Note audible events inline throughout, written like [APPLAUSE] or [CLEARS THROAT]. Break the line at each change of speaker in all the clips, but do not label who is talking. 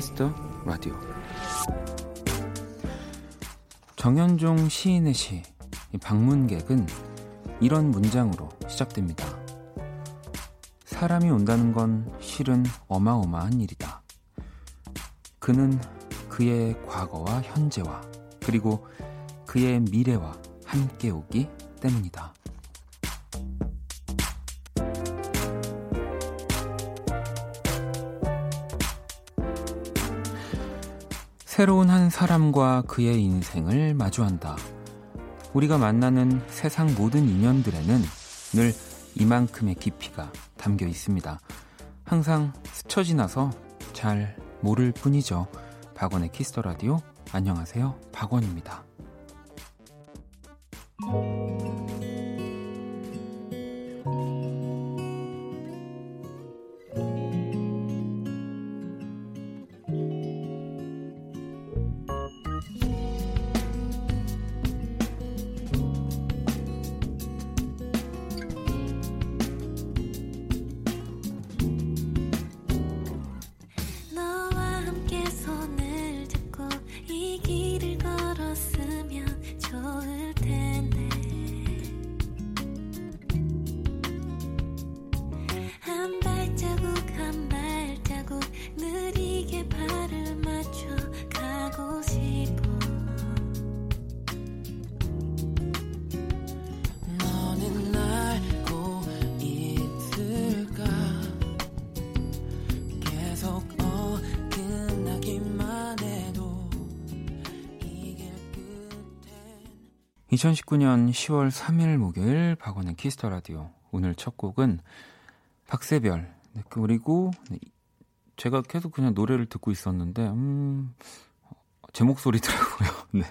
키스 더 라디오 정현종 시인의 시 방문객은 이런 문장으로 시작됩니다. 사람이 온다는 건 실은 어마어마한 일이다. 그는 그의 과거와 현재와 그리고 그의 미래와 함께 오기 때문이다. 새로운 한 사람과 그의 인생을 마주한다. 우리가 만나는 세상 모든 인연들에는 늘 이만큼의 깊이가 담겨 있습니다. 항상 스쳐 지나서 잘 모를 뿐이죠. 박원의 키스 더 라디오. 안녕하세요. 박원입니다. 2019년 10월 3일 목요일 박원의 키스 더 라디오. 오늘 첫 곡은 박세별. 네, 그리고 네, 제가 계속 그냥 노래를 듣고 있었는데, 음, 제 목소리더라고요. [LAUGHS] 네.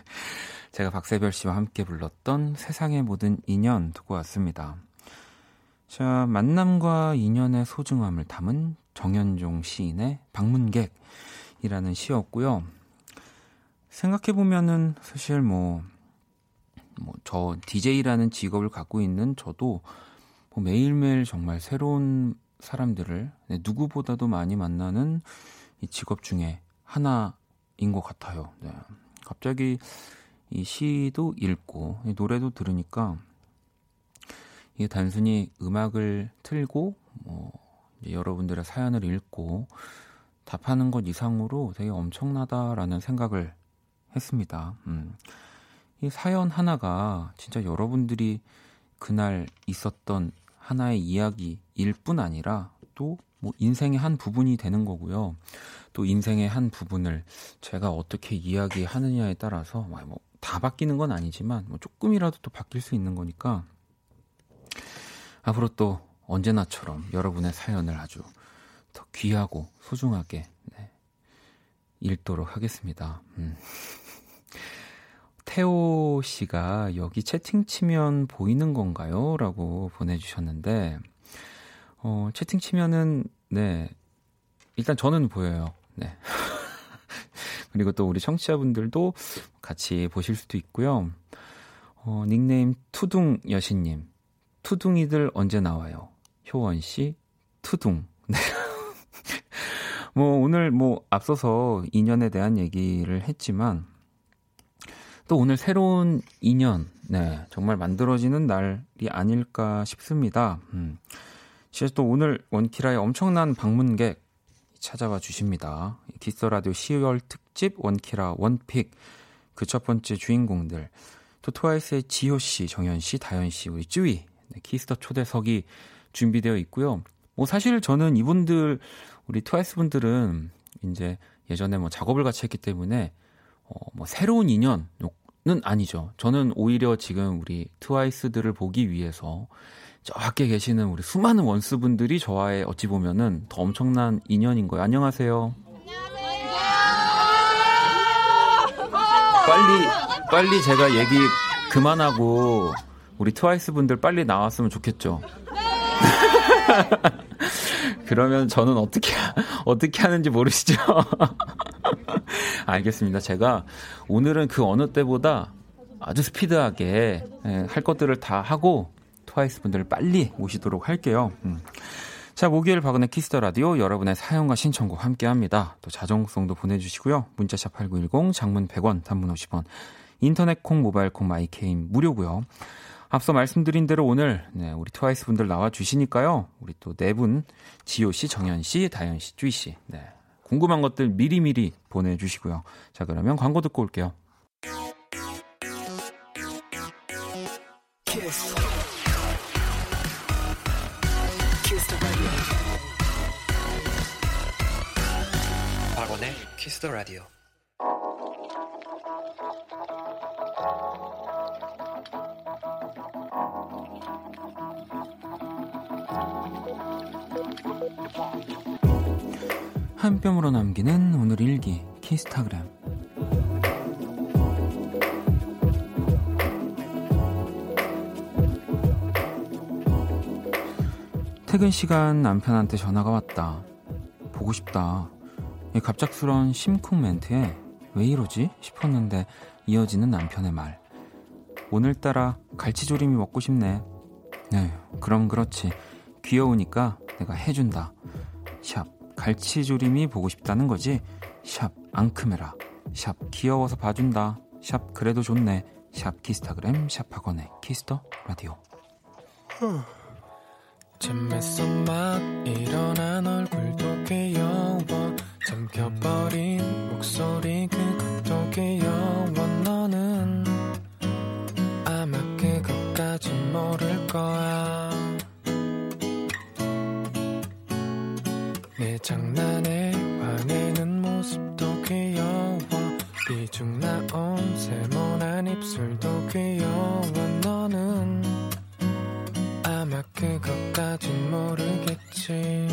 제가 박세별 씨와 함께 불렀던 세상의 모든 인연 듣고 왔습니다. 자, 만남과 인연의 소중함을 담은 정현종 시인의 방문객이라는 시였고요. 생각해 보면은 사실 뭐, 뭐 저 DJ라는 직업을 갖고 있는 저도 뭐 매일매일 정말 새로운 사람들을 네, 누구보다도 많이 만나는 이 직업 중에 하나인 것 같아요. 네. 갑자기 이 시도 읽고 이 노래도 들으니까 이게 단순히 음악을 틀고 뭐 이제 여러분들의 사연을 읽고 답하는 것 이상으로 되게 엄청나다라는 생각을 했습니다. 음. 이 사연 하나가 진짜 여러분들이 그날 있었던 하나의 이야기일 뿐 아니라 또 뭐 인생의 한 부분이 되는 거고요. 또 인생의 한 부분을 제가 어떻게 이야기하느냐에 따라서 뭐 다 바뀌는 건 아니지만 뭐 조금이라도 또 바뀔 수 있는 거니까 앞으로 또 언제나처럼 여러분의 사연을 아주 더 귀하고 소중하게 네, 읽도록 하겠습니다. 음. 태호 씨가 여기 채팅 치면 보이는 건가요? 라고 보내주셨는데, 어, 채팅 치면은, 네. 일단 저는 보여요. 네. [LAUGHS] 그리고 또 우리 청취자분들도 같이 보실 수도 있고요. 어, 닉네임 트둥 여신님. 트둥이들 언제 나와요? 효원 씨, 트둥. 네. [LAUGHS] 뭐, 오늘 뭐, 앞서서 인연에 대한 얘기를 했지만, 또 오늘 새로운 인연, 네, 정말 만들어지는 날이 아닐까 싶습니다. 음. 사실 또 오늘 원키라의 엄청난 방문객 찾아와 주십니다. 키스 라디오 10월 특집 원키라 one pick 그 첫 번째 주인공들 또 트와이스의 지효 씨, 정연 씨, 다현 씨, 우리 쯔위 네, 키스 더 초대석이 준비되어 있고요. 뭐 사실 저는 이분들 우리 트와이스 분들은 이제 예전에 뭐 작업을 같이 했기 때문에 어, 뭐 새로운 인연 는 아니죠. 저는 오히려 지금 우리 트와이스들을 보기 위해서 저 밖에 계시는 우리 수많은 원스분들이 저와의 어찌 보면은 더 엄청난 인연인 거예요. 안녕하세요. 빨리 빨리 제가 얘기 그만하고 우리 트와이스 분들 빨리 나왔으면 좋겠죠. [LAUGHS] 그러면 저는 어떻게 어떻게 하는지 모르시죠? [LAUGHS] [LAUGHS] 알겠습니다. 제가 오늘은 그 어느 때보다 아주 스피드하게 예, 할 것들을 다 하고 트와이스 분들을 빨리 모시도록 할게요. 음. 자, 목요일 박원의 키스 더 라디오 여러분의 사연과 신청곡 함께 합니다. 또 자정송도 보내주시고요. 문자샵 8910, 장문 100원, 단문 50원, 인터넷 콩, 모바일 콩, 마이 K는 무료고요. 앞서 말씀드린 대로 오늘 네, 우리 트와이스 분들 나와 주시니까요. 우리 또 네 분, 지효 씨, 정연 씨, 다현 씨, 쯔위 씨. 네. 궁금한 것들 미리미리 보내주시고요. 자, 그러면 광고 듣고 올게요. 키스. 박원의 키스 더 라디오. 한 뼘으로 남기는 오늘 일기 키스타그램 퇴근 시간 남편한테 전화가 왔다. 보고 싶다. 이 갑작스런 심쿵 멘트에 왜 이러지 싶었는데 이어지는 남편의 말. 오늘따라 갈치조림이 먹고 싶네. 네, 그럼 그렇지. 귀여우니까 내가 해준다. 샵. 갈치조림이 보고 싶다는 거지. 샵 앙큼해라. 샵 귀여워서 봐준다. 샵 그래도 좋네. 샵 키스타그램 샵 박원의 키스 더 라디오. 잠에서 막 일어난 얼굴도 귀여워 잠겨버린 목소리 그것도 귀여워 너는 아마 그것까지 모를 거야 장난에 화내는 모습도 귀여워. 비중 나온 세모난 입술도 귀여워. 너는 아마 그것까진 모르겠지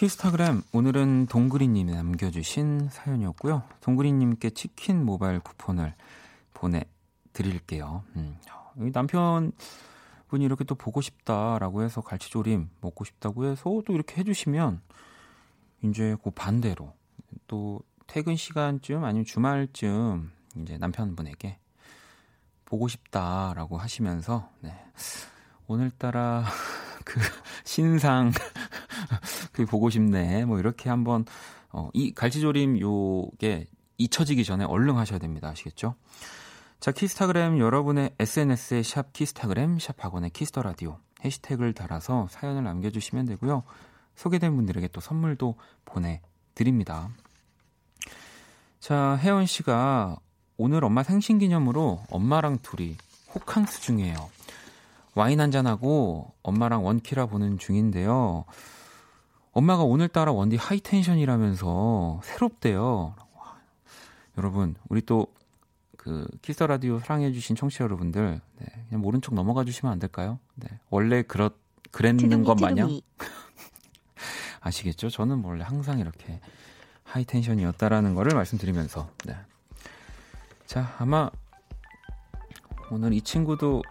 키스타그램 오늘은 동그리님이 남겨주신 사연이었고요. 동그리님께 치킨 모바일 쿠폰을 보내드릴게요. 음, 남편 분이 이렇게 또 보고 싶다라고 해서 갈치조림 먹고 싶다고 해서 또 이렇게 해주시면 이제 그 반대로 또 퇴근 시간쯤 아니면 주말쯤 이제 남편분에게 보고 싶다라고 하시면서 네. 오늘따라 [LAUGHS] 그 신상 [LAUGHS] 그 보고 싶네. 뭐 이렇게 한번 어, 이 갈치조림 요게 잊혀지기 전에 얼른 하셔야 됩니다. 아시겠죠? 자, 키스타그램 여러분의 SNS에 샵 키스타그램 샵 박원의 키스 더 라디오 해시태그를 달아서 사연을 남겨주시면 되고요. 소개된 분들에게 또 선물도 보내드립니다. 자, 혜원 씨가 오늘 엄마 생신 기념으로 엄마랑 둘이 호캉스 중이에요. 와인 한잔하고 엄마랑 원키라 보는 중인데요. 엄마가 오늘따라 원디 high tension이라면서 새롭대요. 여러분, 우리 또 그 키스 라디오 사랑해 주신 청취자 여러분들, 네, 그냥 모른 척 넘어가 주시면 안 될까요? 네, 원래 그렇 그랬는 것 마냥 [LAUGHS] 아시겠죠? 저는 원래 항상 이렇게 high tension이었다라는 거를 말씀드리면서, 네. 자, 아마 오늘 이 친구도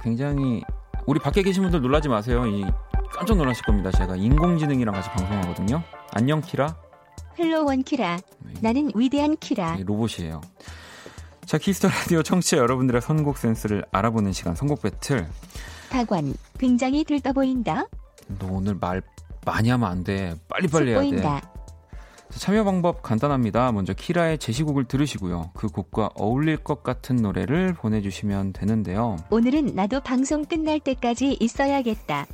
굉장히 우리 밖에 계신 분들 놀라지 마세요. 이 깜짝 놀라실 겁니다. 제가 인공지능이랑 같이 방송하거든요. 안녕 키라.
Hello 원 키라. 네. 나는 위대한 키라.
네, 로봇이에요. 자, 키스 더 라디오 청취자 여러분들의 선곡 센스를 알아보는 시간 선곡 배틀.
박원, 굉장히 들떠 보인다.
너 오늘 말 많이 하면 안 돼. 빨리빨리 해야 보인다. 돼. 참여 방법 간단합니다. 먼저 키라의 제시곡을 들으시고요. 그 곡과 어울릴 것 같은 노래를 보내주시면 되는데요.
오늘은 나도 방송 끝날 때까지 있어야겠다.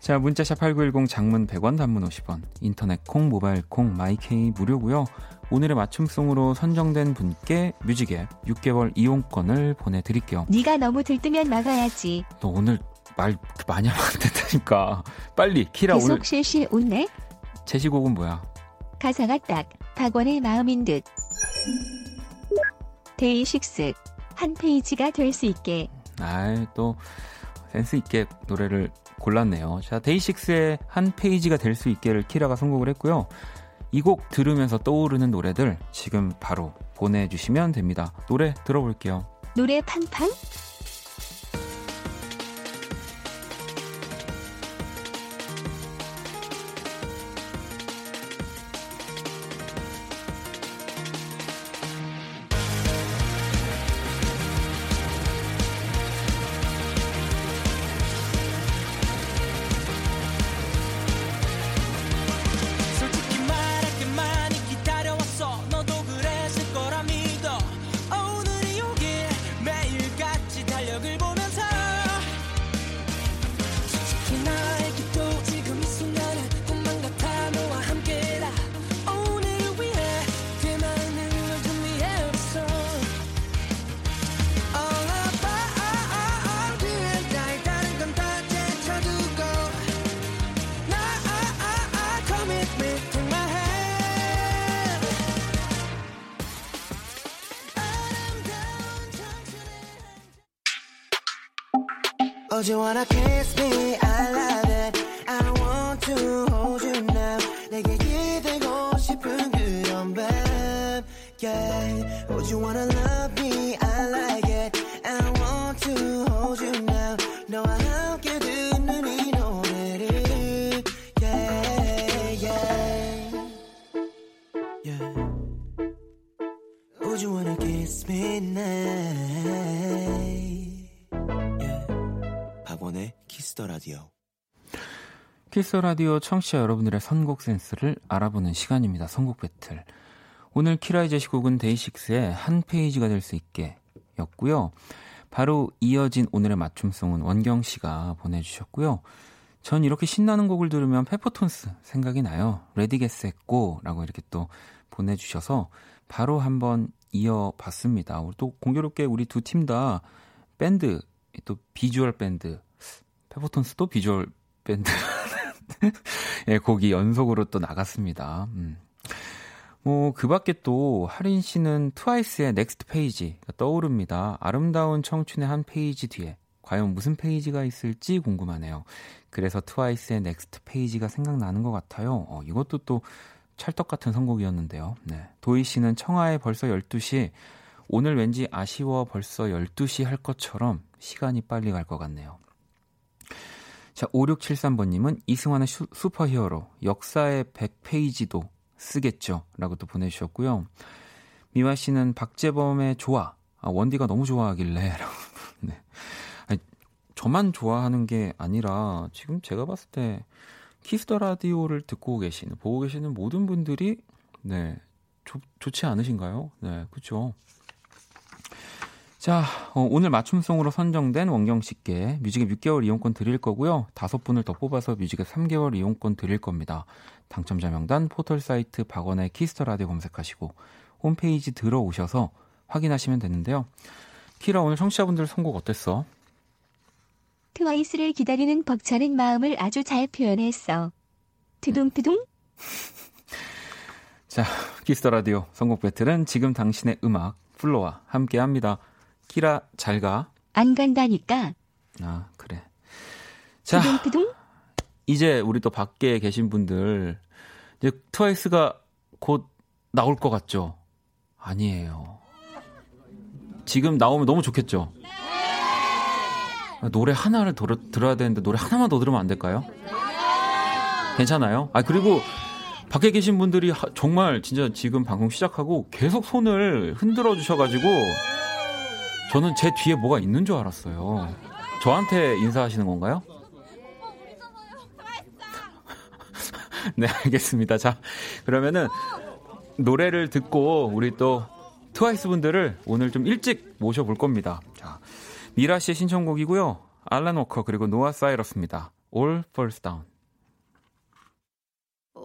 자, 문자샵 8910 장문 100원 단문 50원. 인터넷 콩, 모바일 콩, 마이케이 무료고요. 오늘의 맞춤송으로 선정된 분께 뮤직앱 6개월 이용권을 보내 드릴게요.
네가 너무 들뜨면 막아야지.
너 오늘 말 많이 하면 안 된다니까. 빨리 키라
계속
오늘.
실실 웃네.
제시곡은 뭐야?
가사가 딱 박원의 마음인 듯. 데이식스 한 페이지가 될 수 있게.
아이 또 센스 있게 노래를 골랐네요. 자, 데이식스의 한 페이지가 될 수 있게를 키라가 선곡을 했고요.
이 곡 들으면서 떠오르는 노래들 지금 바로 보내주시면 됩니다. 노래 들어볼게요.
노래 팡팡? You wanna kiss Kiss the Radio 청취자 여러분들의 선곡 센스를 알아보는 시간입니다. 선곡 배틀. 오늘 키라의 제시곡은 데이식스의 한 페이지가 될 수 있게 였고요. 바로 이어진 오늘의 맞춤송은 원경 씨가 보내주셨고요. 전 이렇게 신나는 곡을 들으면 페퍼톤스 생각이 나요. Ready Get Set Go 라고 이렇게 또 보내주셔서 바로 한번 이어봤습니다. 우리 또 공교롭게 우리 두 팀 다 밴드, 또 비주얼 밴드, 페퍼톤스도 비주얼 밴드 [LAUGHS] [LAUGHS] 예, 곡이 연속으로 또 나갔습니다. 음. 뭐, 그 밖에 또, 하린 씨는 트와이스의 Next Page가 떠오릅니다. 아름다운 청춘의 한 페이지 뒤에 과연 무슨 페이지가 있을지 궁금하네요. 그래서 트와이스의 Next Page가 생각나는 것 같아요. 어, 이것도 또 찰떡 같은 선곡이었는데요. 네. 도희 씨는 청하의 벌써 12시, 오늘 왠지 아쉬워 벌써 12시 할 것처럼 시간이 빨리 갈 것 같네요. 자, 5673번님은 이승환의 슈, 슈퍼히어로, 역사의 100페이지도 쓰겠죠. 라고 또 보내주셨고요. 미화 씨는 박재범의 좋아. 아, 원디가 너무 좋아하길래. [LAUGHS] 네. 아니, 저만 좋아하는 게 아니라, 지금 제가 봤을 때, Kiss the Radio를 듣고 계시는, 보고 계시는 모든 분들이, 네, 좋, 좋지 않으신가요? 네, 그죠. 자, 어, 오늘 맞춤송으로 선정된 원경 씨께 뮤직앱 6개월 이용권 드릴 거고요. 다섯 분을 더 뽑아서 뮤직앱 3개월 이용권 드릴 겁니다. 당첨자 명단 포털 사이트 박원의 Kiss the Radio 검색하시고 홈페이지 들어오셔서 확인하시면 되는데요. 키라 오늘 청취자분들 선곡 어땠어? 트와이스를 기다리는 벅차는 마음을 아주 잘 표현했어. 두둥두둥. [LAUGHS]
자, Kiss the Radio 선곡 배틀은 지금 당신의 음악 플로와 함께 합니다. 키라 잘 가.
안 간다니까.
아, 그래. 자. 두둥두둥. 이제 우리 또 밖에 계신 분들 이제 트와이스가 곧 나올 것 같죠? 아니에요. 지금 나오면 너무 좋겠죠? 노래 하나를 들어, 들어야 되는데 노래 하나만 더 들으면 안 될까요? 괜찮아요? 아 그리고 밖에 계신 분들이 정말 진짜 지금 방송 시작하고 계속 손을 흔들어 주셔가지고 저는 제 뒤에 뭐가 있는 줄 알았어요. 저한테 인사하시는 건가요? [LAUGHS] 네, 알겠습니다. 자, 그러면은 노래를 듣고 우리 또 트와이스 분들을 오늘 좀 일찍 모셔볼 겁니다. 자, 미라 씨의 신청곡이고요. 알란 워커 그리고 노아 사이러스입니다. All Falls Down.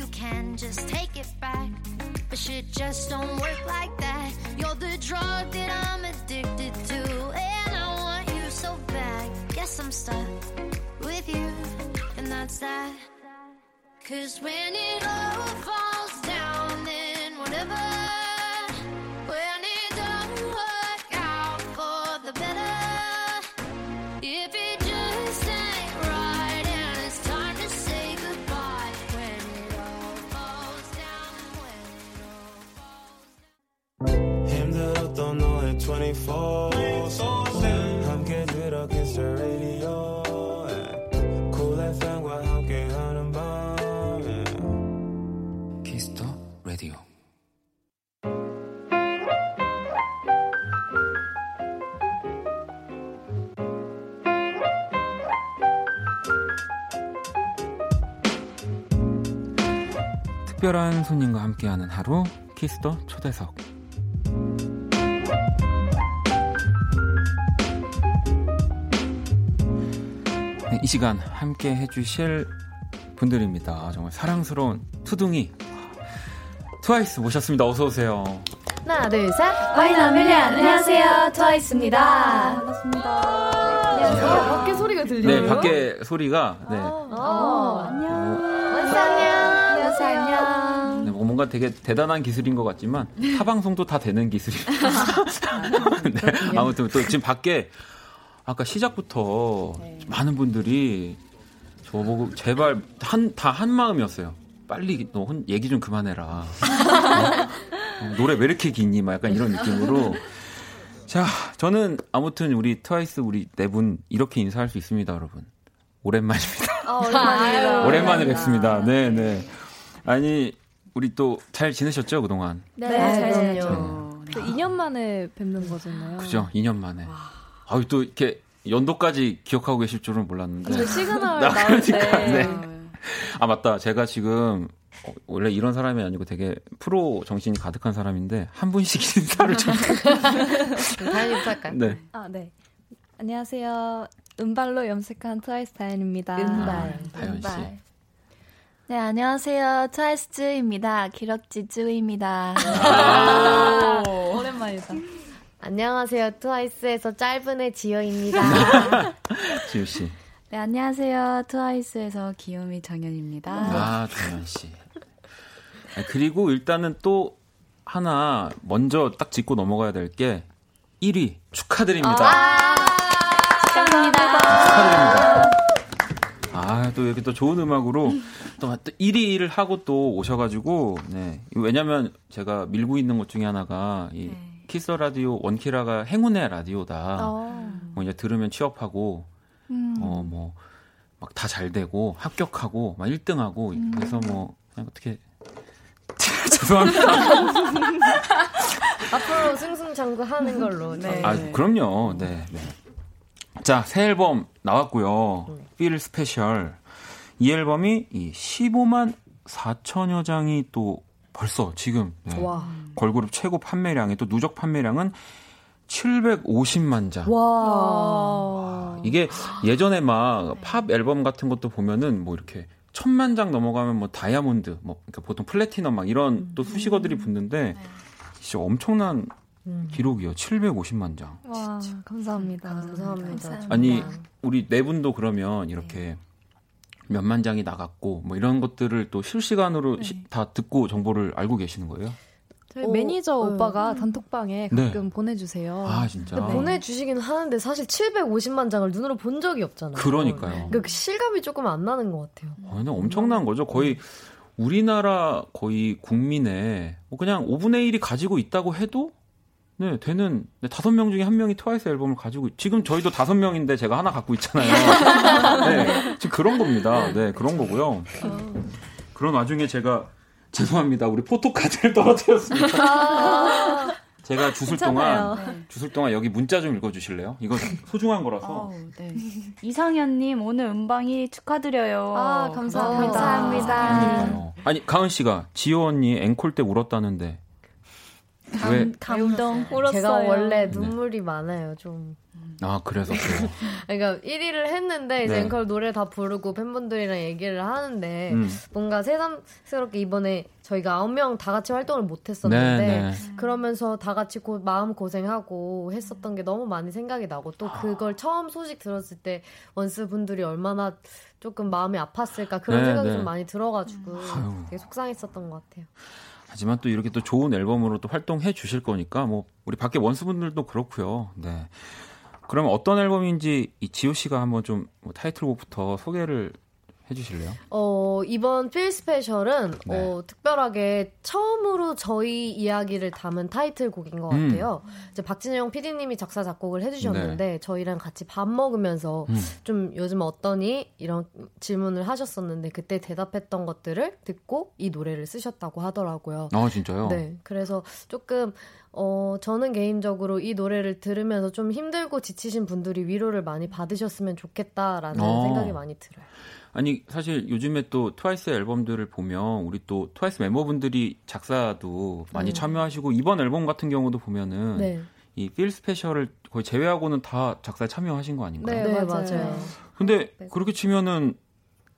you can just take it back, but shit just don't work like that. You're the drug that I'm addicted to, and I want you so bad. Guess I'm stuck with you, and that's that. Cause when it all falls down, then whatever. 특별한 손님과 함께하는 하루 Kiss the 초대석 이 시간 함께 해주실 분들입니다. 정말 사랑스러운 트둥이 트와이스 모셨습니다. 어서 오세요.
하나, 둘, 셋. One in a million 안녕하세요. 트와이스입니다.
반갑습니다. 안녕하세요. 아, 밖에 소리가 들려요?
네, 밖에 소리가 네. 아, 뭔가 되게 대단한 기술인 것 같지만 타방송도 다 되는 기술입니다. [LAUGHS] 네, 아무튼 또 지금 밖에 아까 시작부터 네. 많은 분들이 저보고 제발 한 다 한 마음이었어요. 빨리 너 혼, 얘기 좀 그만해라. 어, 노래 왜 이렇게 기니? 막 약간 이런 느낌으로. 자, 저는 아무튼 우리 트와이스 우리 네 분 이렇게 인사할 수 있습니다, 여러분. 오랜만입니다.
아, 오랜만이에요. [LAUGHS]
오랜만에 뵙습니다. 네, 네. 아니, 우리 또 잘 지내셨죠, 그동안?
네, 네 잘
지냈죠. 네. 2년 만에 뵙는 거잖아요.
그죠, 2년 만에. 와. 아유 또 이렇게 연도까지 기억하고 계실 줄은 몰랐는데.
저 시그널 [LAUGHS] 나올 때. 네.
아 맞다. 제가 지금 어, 원래 이런 사람이 아니고 되게 프로 정신이 가득한 사람인데 한 분씩 [LAUGHS] 인사를 좀. [LAUGHS]
다현 인사할까요?
네.
아 네. 안녕하세요. 은발로 염색한 트와이스 다현입니다.
은발.
아, 다현 씨.
네, 안녕하세요. 트와이스 쯔위입니다. 기럭지 쯔위입니다.
아~ 오랜만이다. 안녕하세요. 트와이스에서 짧은 애 지효입니다. [LAUGHS]
지효 씨.
네, 안녕하세요. 트와이스에서 귀요미 정연입니다.
아, 정연 씨. 아, 그리고 일단은 또 하나 먼저 딱 짚고 넘어가야 될 게 1위 축하드립니다. 아~
축하드립니다.
축하드립니다. 아, 또 이렇게 또 좋은 음악으로 또 1위를 하고 또 오셔가지고, 네. 왜냐면 제가 밀고 있는 것 중에 하나가 이 네. 키스 라디오 원키라가 행운의 라디오다. 어. 뭐 이제 들으면 취업하고 음. 어 뭐 막 다 잘 되고 합격하고 막 1등하고 음. 그래서 뭐 그냥 어떻게 [LAUGHS] 죄송합니다. [LAUGHS]
앞으로 승승장구하는 걸로. 네.
아 그럼요. 네. 네. 자, 새 앨범 나왔고요. Feel Special. 이 앨범이 이 15만 4천여 장이 또 벌써 지금 네. 걸그룹 최고 판매량이 또 누적 판매량은 750만 장.
와.
이게 예전에 막 팝 앨범 같은 것도 보면은 뭐 이렇게 천만 장 넘어가면 뭐 다이아몬드, 뭐 그러니까 보통 플래티넘 막 이런 음. 또 수식어들이 붙는데 네. 진짜 엄청난 음. 기록이요. 750만 장.
와, 감사합니다.
감사합니다.
감사합니다.
아니, 우리 네 분도 그러면 이렇게 네. 몇만 장이 나갔고 뭐 이런 것들을 또 실시간으로 네. 시, 다 듣고 정보를 알고 계시는 거예요?
저희 오, 어, 매니저 어, 오빠가 단톡방에 네. 가끔 네. 보내주세요.
아 진짜.
네. 보내주시긴 하는데 사실 750만 장을 눈으로 본 적이 없잖아요.
그러니까요.
그 실감이 조금 안 나는 것 같아요.
아, 근데 엄청난 거죠. 거의 우리나라 거의 국민의 뭐 그냥 5분의 1이 가지고 있다고 해도 네, 되는 네, 다섯 명 중에 한 명이 트와이스 앨범을 가지고 지금 저희도 다섯 명인데 제가 하나 갖고 있잖아요. [LAUGHS] 네, 지금 그런 겁니다. 네, 그런 거고요. 그런 와중에 제가 죄송합니다. 우리 포토카드를 떨어뜨렸습니다. 제가 주술 동안 네. 주술 동안 여기 문자 좀 읽어주실래요? 이거 소중한 거라서. 오, 네.
이상현님 오늘 음방이 축하드려요.
아 감사합니다.
감사합니다.
아니 가은 씨가 지호 언니 앵콜 때 울었다는데
감, 왜? 감동 울었어요.
제가 원래 네. 눈물이 네. 많아요, 좀.
아, 그래서 [LAUGHS]
그러니까 1위를 했는데 이제 네. 앵콜 노래 다 부르고 팬분들이랑 얘기를 하는데 음. 뭔가 새삼스럽게 이번에 저희가 9명 다 같이 활동을 못 했었는데 네, 네. 그러면서 다 같이 고, 마음 고생하고 했었던 게 너무 많이 생각이 나고 또 그걸 처음 소식 들었을 때 원스 분들이 얼마나 조금 마음이 아팠을까 그런 네, 생각이 네. 좀 많이 들어가지고 아유. 되게 속상했었던 것 같아요.
하지만 또 이렇게 또 좋은 앨범으로 또 활동해 주실 거니까 뭐 우리 밖에 원수분들도 그렇고요. 네. 그러면 어떤 앨범인지 이 지호 씨가 한번 좀 뭐 타이틀곡부터 소개를 해주실래요?
어, 이번 필 스페셜은 네. 어, 특별하게 처음으로 저희 이야기를 담은 타이틀곡인 것 음. 같아요. 음. 이제 박진영 PD님이 작사 작곡을 해주셨는데 네. 저희랑 같이 밥 먹으면서 음. 좀 요즘 어떠니 이런 질문을 하셨었는데 그때 대답했던 것들을 듣고 이 노래를 쓰셨다고 하더라고요.
아 진짜요?
네, 그래서 조금 어, 저는 개인적으로 이 노래를 들으면서 좀 힘들고 지치신 분들이 위로를 많이 받으셨으면 좋겠다라는 어. 생각이 많이 들어요.
아니 사실 요즘에 또 트와이스 앨범들을 보면 우리 또 트와이스 멤버분들이 작사도 많이 음. 참여하시고 이번 앨범 같은 경우도 보면은 네. 이필 스페셜을 거의 제외하고는 다 작사에 참여하신 거 아닌가요?
네, 네 맞아요.
근데 네. 그렇게 치면은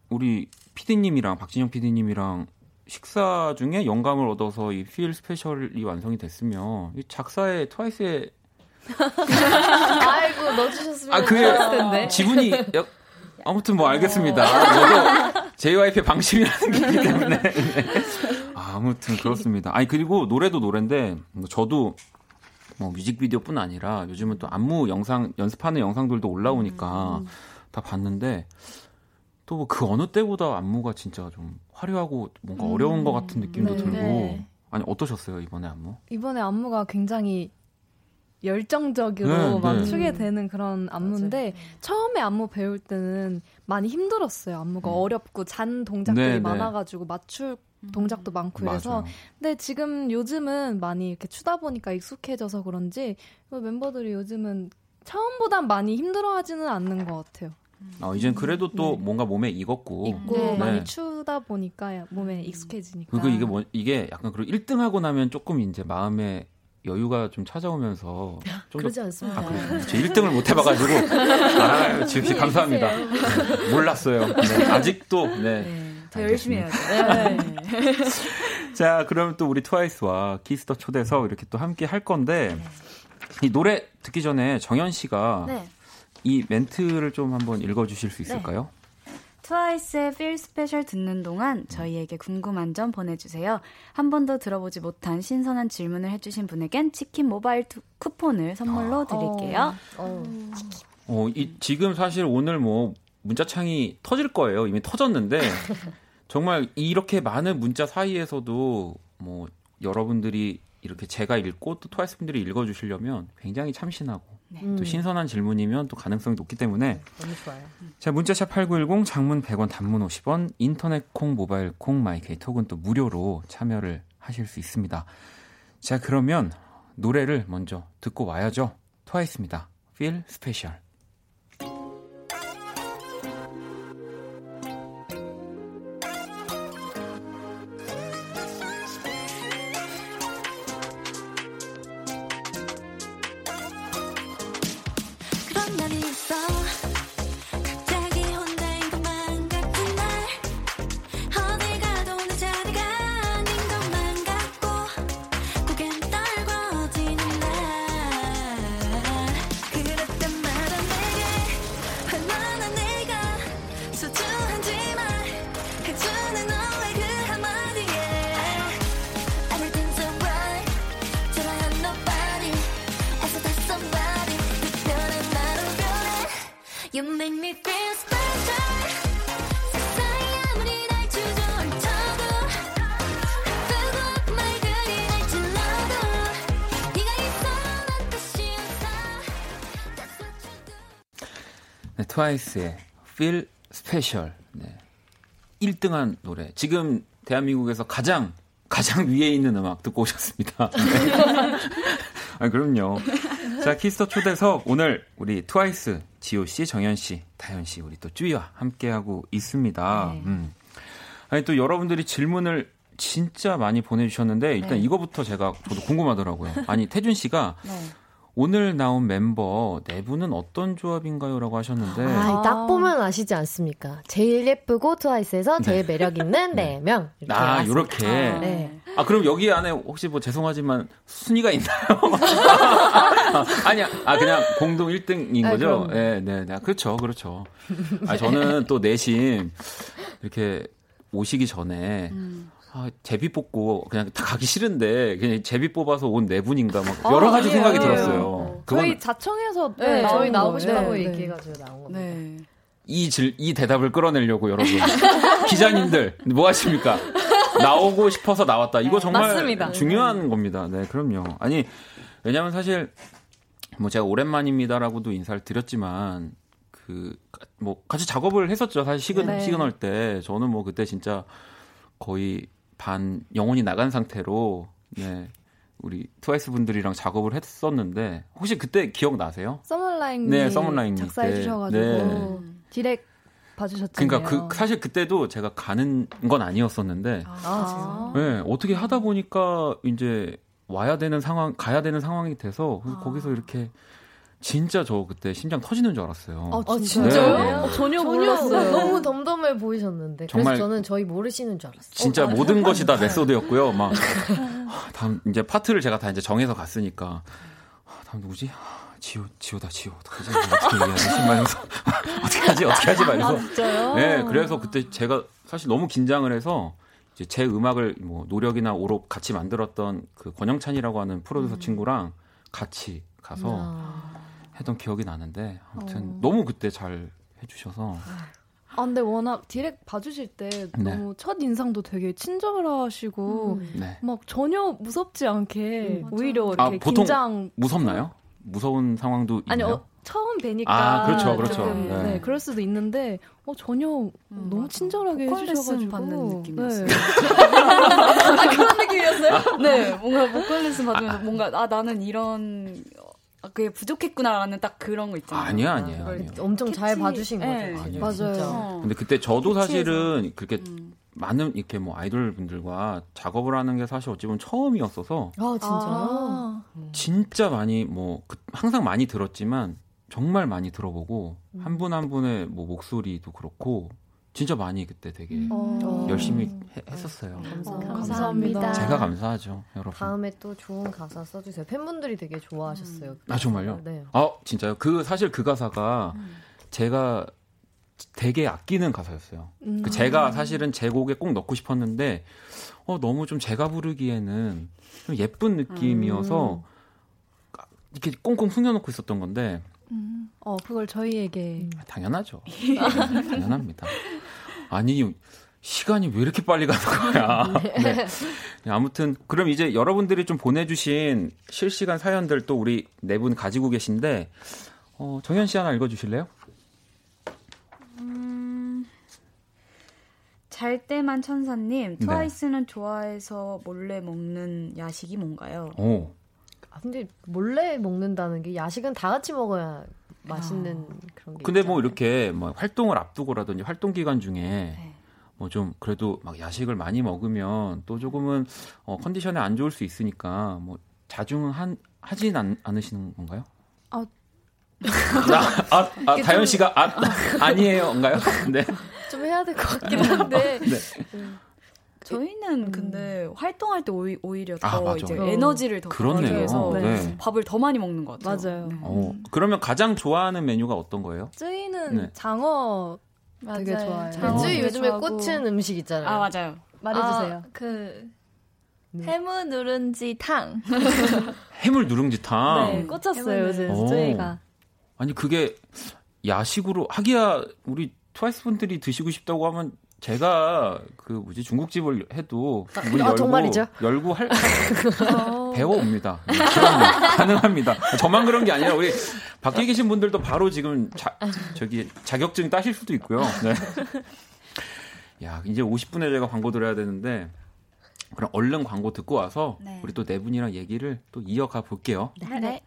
우리 피디님이랑 박진영 피디님이랑 식사 중에 영감을 얻어서 이 필 스페셜이 완성이 됐으면 이 작사에 트와이스의 [LAUGHS]
아이고 넣어주셨으면 아, 그게 텐데.
지분이 아무튼 뭐 알겠습니다. 저도 JYP의 방심이라는 게 있기 때문에. 네. [LAUGHS] 아무튼 그렇습니다. 아니 그리고 노래도 노래인데 뭐 저도 뭐 뮤직비디오뿐 아니라 요즘은 또 안무 영상 연습하는 영상들도 올라오니까 음. 다 봤는데 또그 어느 때보다 안무가 진짜 좀 화려하고 뭔가 음. 어려운 것 같은 느낌도 네. 들고 네. 아니 어떠셨어요 이번에 안무?
이번에 안무가 굉장히 열정적으로 네, 맞추게 네. 되는 그런 안무인데 맞아요. 처음에 안무 배울 때는 많이 힘들었어요. 안무가 음. 어렵고 잔 동작들이 네, 네. 많아가지고 맞출 동작도 음. 많고 그래서 맞아요. 근데 지금 요즘은 많이 이렇게 추다 보니까 익숙해져서 그런지 멤버들이 요즘은 처음보단 많이 힘들어하지는 않는 것 같아요.
어, 이젠 그래도 또 네. 뭔가 몸에 익었고
익고 네. 많이 추다 보니까 몸에 익숙해지니까
그리고 이게 뭐 이게 약간 그리고 1등 하고 나면 조금 이제 마음에 여유가 좀 찾아오면서
좀 그러지 더, 않습니다. 아,
그래요? 제 1등을 못 해봐가지고 아, 지금 씨 감사합니다. 네, 몰랐어요. 네, 아직도 네. 네
더 열심히 해야죠. 네.
자, 그럼 또 우리 트와이스와 Kiss the 초대석 이렇게 또 함께 할 건데 이 노래 듣기 전에 정연 씨가 네. 이 멘트를 좀 한번 읽어주실 수 있을까요? 네.
트와이스의 Feel Special 듣는 동안 저희에게 궁금한 점 보내주세요. 한 번도 들어보지 못한 신선한 질문을 해주신 분에겐 치킨 모바일 투, 쿠폰을 선물로 아. 드릴게요. 어,
어. 이, 지금 사실 오늘 뭐 문자창이 터질 거예요. 이미 터졌는데 [LAUGHS] 정말 이렇게 많은 문자 사이에서도 뭐 여러분들이 이렇게 제가 읽고 또 트와이스 분들이 읽어주시려면 굉장히 참신하고 네. 또 음. 신선한 질문이면 또 가능성이 높기 때문에
너무 좋아요.
자 문자샵 8910 장문 100원 단문 50원 인터넷 콩 모바일 콩 마이케이 톡은 또 무료로 참여를 하실 수 있습니다. 자 그러면 노래를 먼저 듣고 와야죠. 트와이스입니다. Feel Special. 트와이스의 Feel Special. 네. 1등한 노래. 지금 대한민국에서 가장 가장 위에 있는 음악 듣고 오셨습니다. [LAUGHS] 네. 아, 그럼요. 자, Kiss the 초대석 오늘 우리 트와이스 지효 씨, 정연 씨, 다현 씨, 우리 또 쯔위와 함께 하고 있습니다. 네. 음. 아니 또 여러분들이 질문을 진짜 많이 보내주셨는데 일단 네. 이거부터 제가 저도 궁금하더라고요. 아니 태준 씨가 네. 오늘 나온 멤버 네 분은 어떤 조합인가요?라고 하셨는데
아, 딱 보면 아시지 않습니까? 제일 예쁘고 트와이스에서 제일 네. 매력 있는 네, 네 명.
아, 이렇게. 아, 네. 아, 그럼 여기 안에 혹시 뭐 죄송하지만 순위가 있나요? [LAUGHS] 아니야. 아, 그냥 공동 1등인 거죠? 아, 네, 네, 네. 그렇죠. 그렇죠. 아, 저는 또 내심 이렇게 오시기 전에 음. 아, 제비 뽑고 그냥 다 가기 싫은데 그냥 제비 뽑아서 온 네 분인가 막 아, 여러 가지 아니에요, 생각이 아니에요. 들었어요.
저희 자청해서
네, 저희 나오고 싶다고 네, 얘기해가지고 나온 겁니다. 네.
이, 질, 이 대답을 끌어내려고 여러분 [LAUGHS] 기자님들 뭐 하십니까? 나오고 싶어서 나왔다. 이거 정말 맞습니다. 중요한 겁니다. 네, 그럼요. 아니 왜냐하면 사실 뭐 제가 오랜만입니다라고도 인사를 드렸지만 그 뭐 같이 작업을 했었죠. 사실 시그널 네. 시그널 때 저는 뭐 그때 진짜 거의 반 영혼이 나간 상태로 네. 우리 트와이스 분들이랑 작업을 했었는데 혹시 그때 기억 나세요?
서머라인 네, 서머라인 작사해 주셔 가지고 네. 디렉 봐주셨잖아요.
그러니까 그 사실 그때도 제가 가는 건 아니었었는데, 아, 아. 네 어떻게 하다 보니까 이제 와야 되는 상황, 가야 되는 상황이 돼서 아. 거기서 이렇게 진짜 저 그때 심장 터지는 줄 알았어요.
아, 아 진짜요? 네. 어, 전혀 몰랐어요. 너무 [LAUGHS] 덤덤해 보이셨는데. 정말 그래서 저는 저희 모르시는 줄 알았어요.
진짜 어, 모든 것이 다 [LAUGHS] 메소드였고요. 막 다음 이제 파트를 제가 다 이제 정해서 갔으니까 다음 누구지? 지호, 지호다, 지호. 어떡하지? 어떻게 얘기하지? 말면서 [LAUGHS] 어떻게 하지? 어떻게 하지? 말면서.
아, 진짜요?
네, 그래서 그때 제가 사실 너무 긴장을 해서 이제 제 음악을 뭐 노력이나 오록 같이 만들었던 그 권영찬이라고 하는 프로듀서 음. 친구랑 같이 가서 아. 했던 기억이 나는데 아무튼 어. 너무 그때 잘 해주셔서.
아 근데 워낙 디렉 봐주실 때 네. 너무 첫 인상도 되게 친절하시고 음. 네. 막 전혀 무섭지 않게 음, 오히려 이렇게 아, 보통 긴장
무섭나요? 무서운 상황도 아니 어,
처음 뵈니까
아 그렇죠 그렇죠
네. 네. 그럴 수도 있는데 어 전혀 음, 너무 친절하게 해주셔가지고
받는 느낌이었어요. 네. [LAUGHS] 아, 그런 느낌이었어요?
네 뭔가 보컬 레슨 받으면서 뭔가 아 나는 이런 아, 그게 부족했구나라는 딱 그런 거 있잖아요.
아니야. 아니에요.
엄청 캐치... 잘 봐주신 네.
거죠. 맞아요.
어. 근데 그때 저도 사실은 그렇게 음. 많은 이렇게 뭐 아이돌 분들과 작업을 하는 게 사실 어찌 보면 처음이었어서.
아, 진짜요? 아.
진짜 많이 뭐 그, 항상 많이 들었지만 정말 많이 들어보고 음. 한분 한 분의 뭐 목소리도 그렇고 진짜 많이 그때 되게 음. 열심히 해, 했었어요.
감사합니다. 감사합니다.
제가 감사하죠, 여러분.
다음에 또 좋은 가사 써주세요. 팬분들이 되게 좋아하셨어요. 음.
아 정말요? 네. 아 진짜요? 그 사실 그 가사가 음. 제가 되게 아끼는 가사였어요. 음. 그 제가 사실은 제 곡에 꼭 넣고 싶었는데 어 너무 좀 제가 부르기에는 좀 예쁜 느낌이어서 음. 이렇게 꽁꽁 숨겨놓고 있었던 건데
음. 어, 그걸 저희에게.
아, 당연하죠. [LAUGHS] 당연합니다. 아니, 시간이 왜 이렇게 빨리 가는 거야? 네. 네. 아무튼, 그럼 이제 여러분들이 좀 보내주신 실시간 사연들 또 우리 네 분 가지고 계신데, 어, 정현 씨 하나 읽어주실래요? 음,
잘 때만 천사님, 네. 트와이스는 좋아해서 몰래 먹는 야식이 뭔가요? 오.
아, 근데 몰래 먹는다는 게 야식은 다 같이 먹어야 맛있는 아. 그런 게.
근데 뭐 있잖아요. 뭐 이렇게 뭐 활동을 앞두고라든지 활동 기간 중에 네. 뭐좀 그래도 막 야식을 많이 먹으면 또 조금은 어, 컨디션에 안 좋을 수 있으니까 뭐 자중은 한, 하진 않, 않으시는 건가요? 아, 아, 아, 아 다현 씨가 아, 아니에요인가요? [LAUGHS] 네.
좀 해야 될 것 같긴 한데. [LAUGHS] 네. 음.
저희는 음. 근데 활동할 때 오히, 오히려 아, 더 아, 이제 어. 에너지를 더 그렇네요. 위해서 네. 네. 밥을 더 많이 먹는 것
같아요. 맞아요. 네.
어, 그러면 가장 좋아하는 메뉴가 어떤 거예요?
쯔이는 네. 장어 되게 좋아해요.
쯔이 요즘에 꽂힌 음식 있잖아요.
아 맞아요.
말해주세요. 아, 그 네. 해물 누룽지 탕. [LAUGHS]
해물 누룽지 탕.
네, 꽂혔어요 요즘 쯔이가.
아니 그게 야식으로 하기야 우리 트와이스 분들이 드시고 싶다고 하면 제가 그 뭐지 중국집을 해도
아, 문 아, 열고 정말이죠?
열고 할 [LAUGHS] 배워옵니다. 네, 가능합니다. 저만 그런 게 아니라 우리 밖에 계신 분들도 바로 지금 자, 저기 자격증 따실 수도 있고요. 네. 야 이제 50분에 제가 광고 들어야 되는데 그럼 얼른 광고 듣고 와서 네. 우리 또 네 분이랑 얘기를 또 이어가 볼게요.
네. 네.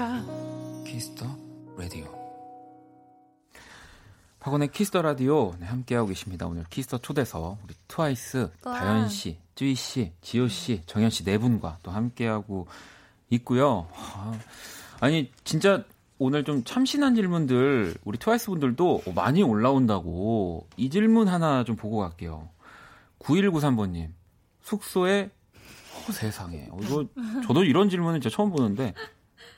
거야. Kiss the Radio. 박원의 Kiss the Radio 네, 함께하고 계십니다. 오늘 Kiss the 초대석 우리 트와이스, 다현 씨, 쯔이 씨, 지효 씨, 정연 씨 네 분과 또 함께하고 있고요. 아, 아니 진짜 오늘 좀 참신한 질문들 우리 트와이스 분들도 많이 올라온다고 이 질문 하나 좀 보고 갈게요. 9193번님 숙소에 어, 세상에 어, 이거 저도 이런 질문을 진짜 처음 보는데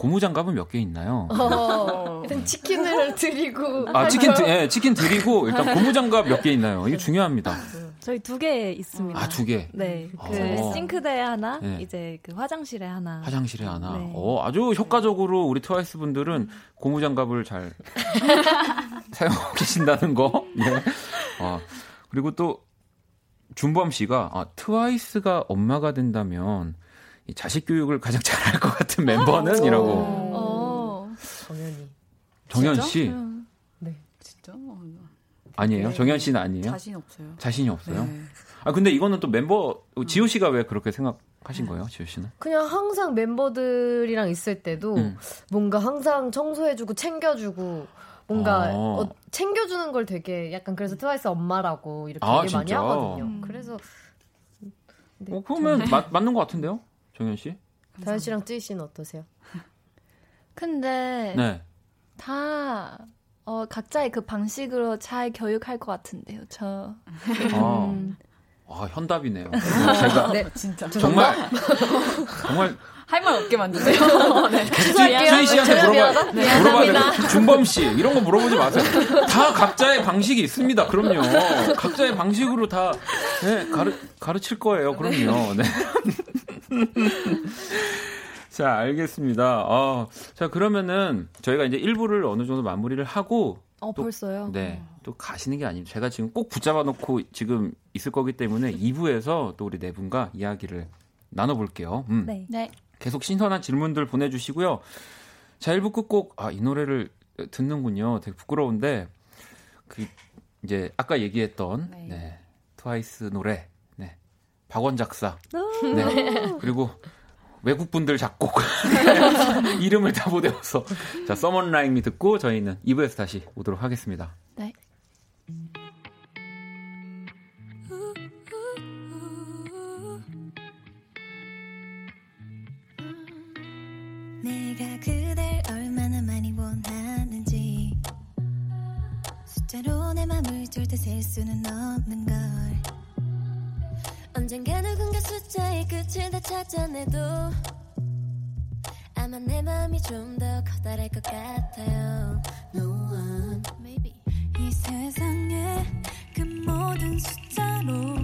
고무장갑은 몇 개 있나요?
어, 일단 치킨을 [LAUGHS] 드리고
아 치킨 드, 예, 치킨 드리고 일단 고무장갑 몇 개 있나요? 이게 중요합니다.
저희 두 개 있습니다.
아 두 개.
네, 그 어. 싱크대에 하나, 네. 이제 그 화장실에 하나.
화장실에 하나. 네. 어 아주 효과적으로 우리 트와이스 분들은 고무장갑을 잘 [LAUGHS] 사용하고 계신다는 거. 네. 어 그리고 또 준범 씨가 아, 트와이스가 엄마가 된다면 자식 교육을 가장 [LAUGHS] 잘할 것 같은 멤버는이라고. 어.
정현이.
정현 씨.
음. 네, 진짜.
아니에요? 네. 정현 씨는 아니에요?
자신 없어요.
자신이 없어요? 네. 아 근데 이거는 또 멤버 지호 씨가 왜 그렇게 생각 하신 거예요, 지호 씨는?
그냥 항상 멤버들이랑 있을 때도 음. 뭔가 항상 청소해주고 챙겨주고 뭔가 아. 어, 챙겨주는 걸 되게 약간 그래서 트와이스 엄마라고 이렇게 아, 많이 하거든요. 음. 그래서
네, 어, 그러면 맞, 맞는 것 같은데요? 정현 씨?
다현 씨랑 쯔이 씨는 어떠세요? [LAUGHS]
근데 네. 다 어, 각자의 그 방식으로 잘 교육할 것 같은데요. 저.
아, 음. 아 현답이네요. [LAUGHS] 제가 네, 진짜 정말 정말
할 말 없게 만드세요. [LAUGHS] 네.
쯔이 씨한테 물어봐 네, 물어봐야 돼. 준범 씨 이런 거 물어보지 마세요. 다 각자의 방식이 있습니다. 그럼요. 각자의 방식으로 다 네, 가르 가르칠 거예요. 그럼요. 네. [LAUGHS] 자, 알겠습니다. 어, 자, 그러면은 저희가 이제 1부를 어느 정도 마무리를 하고
어,
또,
벌써요?
네. 또 가시는 게 아니고 제가 지금 꼭 붙잡아 놓고 지금 있을 거기 때문에 2부에서 또 우리 네 분과 이야기를 나눠 볼게요. 음. 네. 네. 계속 신선한 질문들 보내 주시고요. 자, 1부 끝곡 아, 이 노래를 듣는군요. 되게 부끄러운데 그 이제 아까 얘기했던 네. 네. 트와이스 노래 박원 작사. 네. 그리고 외국 분들 작곡 [LAUGHS] 이름을 다못 외워서 자 서먼 라임이 듣고 저희는 2부에서 다시 오도록 하겠습니다. 네. 내가 그댈 얼마나 많이 원하는지 숫자로 내 맘을 절대 셀 수는 없는 걸 언젠가 누군가 숫자의 끝을 다 찾아내도 아마 내 마음이 좀 더 커다랄 것 같아요. No one. Maybe. 이 세상에 그 모든 숫자로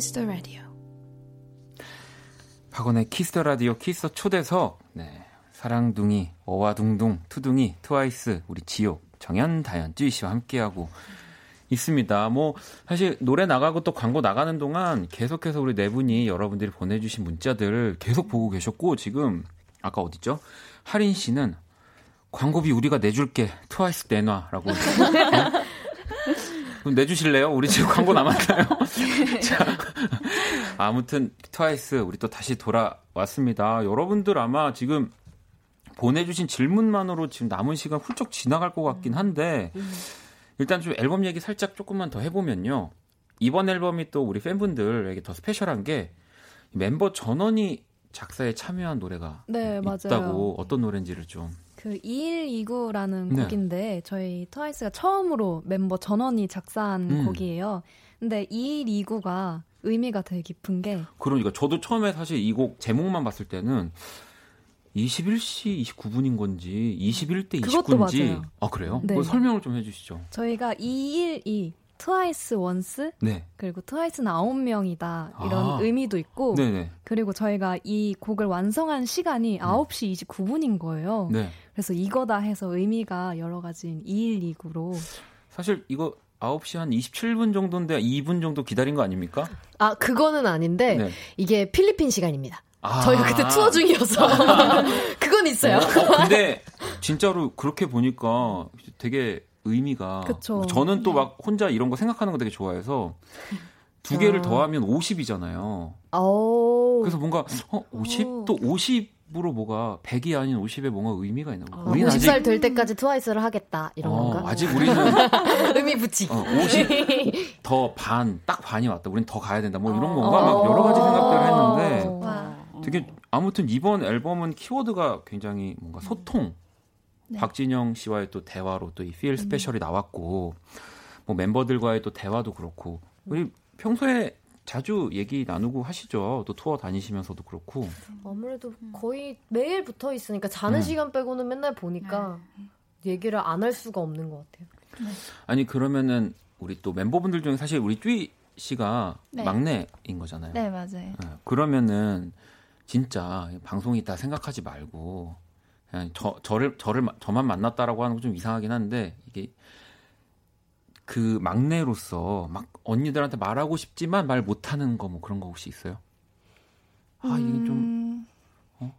Kiss the Radio. 박원의 Kiss the Radio Kiss 초대석. 네. 사랑둥이, 어화둥둥, 트둥이, 트와이스, 우리 지효, 정연, 다현, 쯔이 씨와 함께하고 있습니다. 뭐 사실 노래 나가고 또 광고 나가는 동안 계속해서 우리 네 분이 여러분들이 보내주신 문자들 계속 보고 계셨고 지금 아까 어딨죠? 하린 씨는 광고비 우리가 내줄게 트와이스 내놔라고 [LAUGHS] 그럼 내주실래요? 우리 지금 광고 남았나요? [LAUGHS] 자, 아무튼 트와이스 우리 또 다시 돌아왔습니다. 여러분들 아마 지금 보내주신 질문만으로 지금 남은 시간 훌쩍 지나갈 것 같긴 한데 일단 좀 앨범 얘기 살짝 조금만 더 해보면요. 이번 앨범이 또 우리 팬분들에게 더 스페셜한 게 멤버 전원이 작사에 참여한 노래가 네, 있다고 맞아요. 어떤 노래인지를 좀
그 2129라는 네. 곡인데 저희 트와이스가 처음으로 멤버 전원이 작사한 음. 곡이에요. 근데 2129가 의미가 되게 깊은 게
그러니까 저도 처음에 사실 이 곡 제목만 봤을 때는 21시 29분인 건지 21대 29인지 아 그래요? 네. 설명을 좀 해주시죠.
저희가 21이 트와이스 원스 네. 그리고 트와이스는 아홉 명이다 이런 아. 의미도 있고 네네. 그리고 저희가 이 곡을 완성한 시간이 음. 9시 29분인 거예요. 네. 그래서 이거다 해서 의미가 여러 가지인 2129로
사실 이거 9시 한 27분 정도인데 2분 정도 기다린 거 아닙니까?
아, 그거는 아닌데 네. 이게 필리핀 시간입니다. 아~ 저희가 그때 투어 중이어서 [LAUGHS] 그건 있어요. 어,
어, 근데 진짜로 그렇게 보니까 되게 의미가 그쵸. 저는 또 막 혼자 이런 거 생각하는 거 되게 좋아해서 두 개를 아. 더하면 50이잖아요. 오. 그래서 뭔가 어 50? 오. 또50 으로 뭐가 100이 아닌 50에 뭔가 의미가 있는 거야. 어,
우리는 50살 아직... 될 때까지 트와이스를 하겠다 이런 어, 건가?
아직 우리는 [LAUGHS]
의미 붙이기. 어,
50더 [LAUGHS] 반, 딱 반이 왔다. 우린 더 가야 된다. 뭐 이런 건가? 막 여러 가지 생각들을 했는데 되게 아무튼 이번 앨범은 키워드가 굉장히 뭔가 소통 네. 박진영 씨와의 또 대화로 또 이 필 스페셜이 나왔고 뭐 멤버들과의 또 대화도 그렇고 우리 평소에 자주 얘기 나누고 하시죠. 또 투어 다니시면서도 그렇고.
아무래도 거의 매일 붙어 있으니까 자는 네. 시간 빼고는 맨날 보니까 네. 얘기를 안 할 수가 없는 것 같아요. 네.
아니 그러면은 우리 또 멤버분들 중에 사실 우리 쭈이 씨가 네. 막내인 거잖아요.
네 맞아요. 네.
그러면은 진짜 방송이 있다 생각하지 말고 그냥 저 저를 저를 저만 만났다라고 하는 거 좀 이상하긴 한데 이게 그 막내로서 막 언니들한테 말하고 싶지만 말 못하는 거 뭐 그런 거 혹시 있어요? 아 이게 좀 음. 어?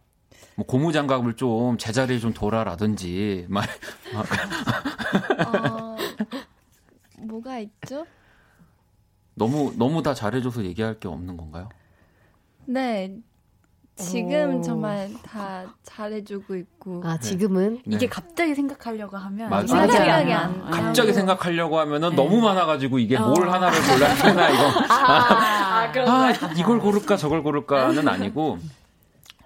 뭐 고무장갑을 좀 제자리에 좀 둬라라든지 말 [LAUGHS]
어, 뭐가 있죠?
너무 너무 다 잘해줘서 얘기할 게 없는 건가요?
네, 지금 오. 정말 다 잘해주고 있고.
아 지금은
네. 이게 갑자기 생각하려고 하면
맞아. 생각이 안. 갑자기 생각하려고 하면은 네. 너무 많아가지고 이게 어. 뭘 하나를 골라야 되나 이거. [LAUGHS] 아, 아, 아, 이걸 고를까 저걸 고를까는 아니고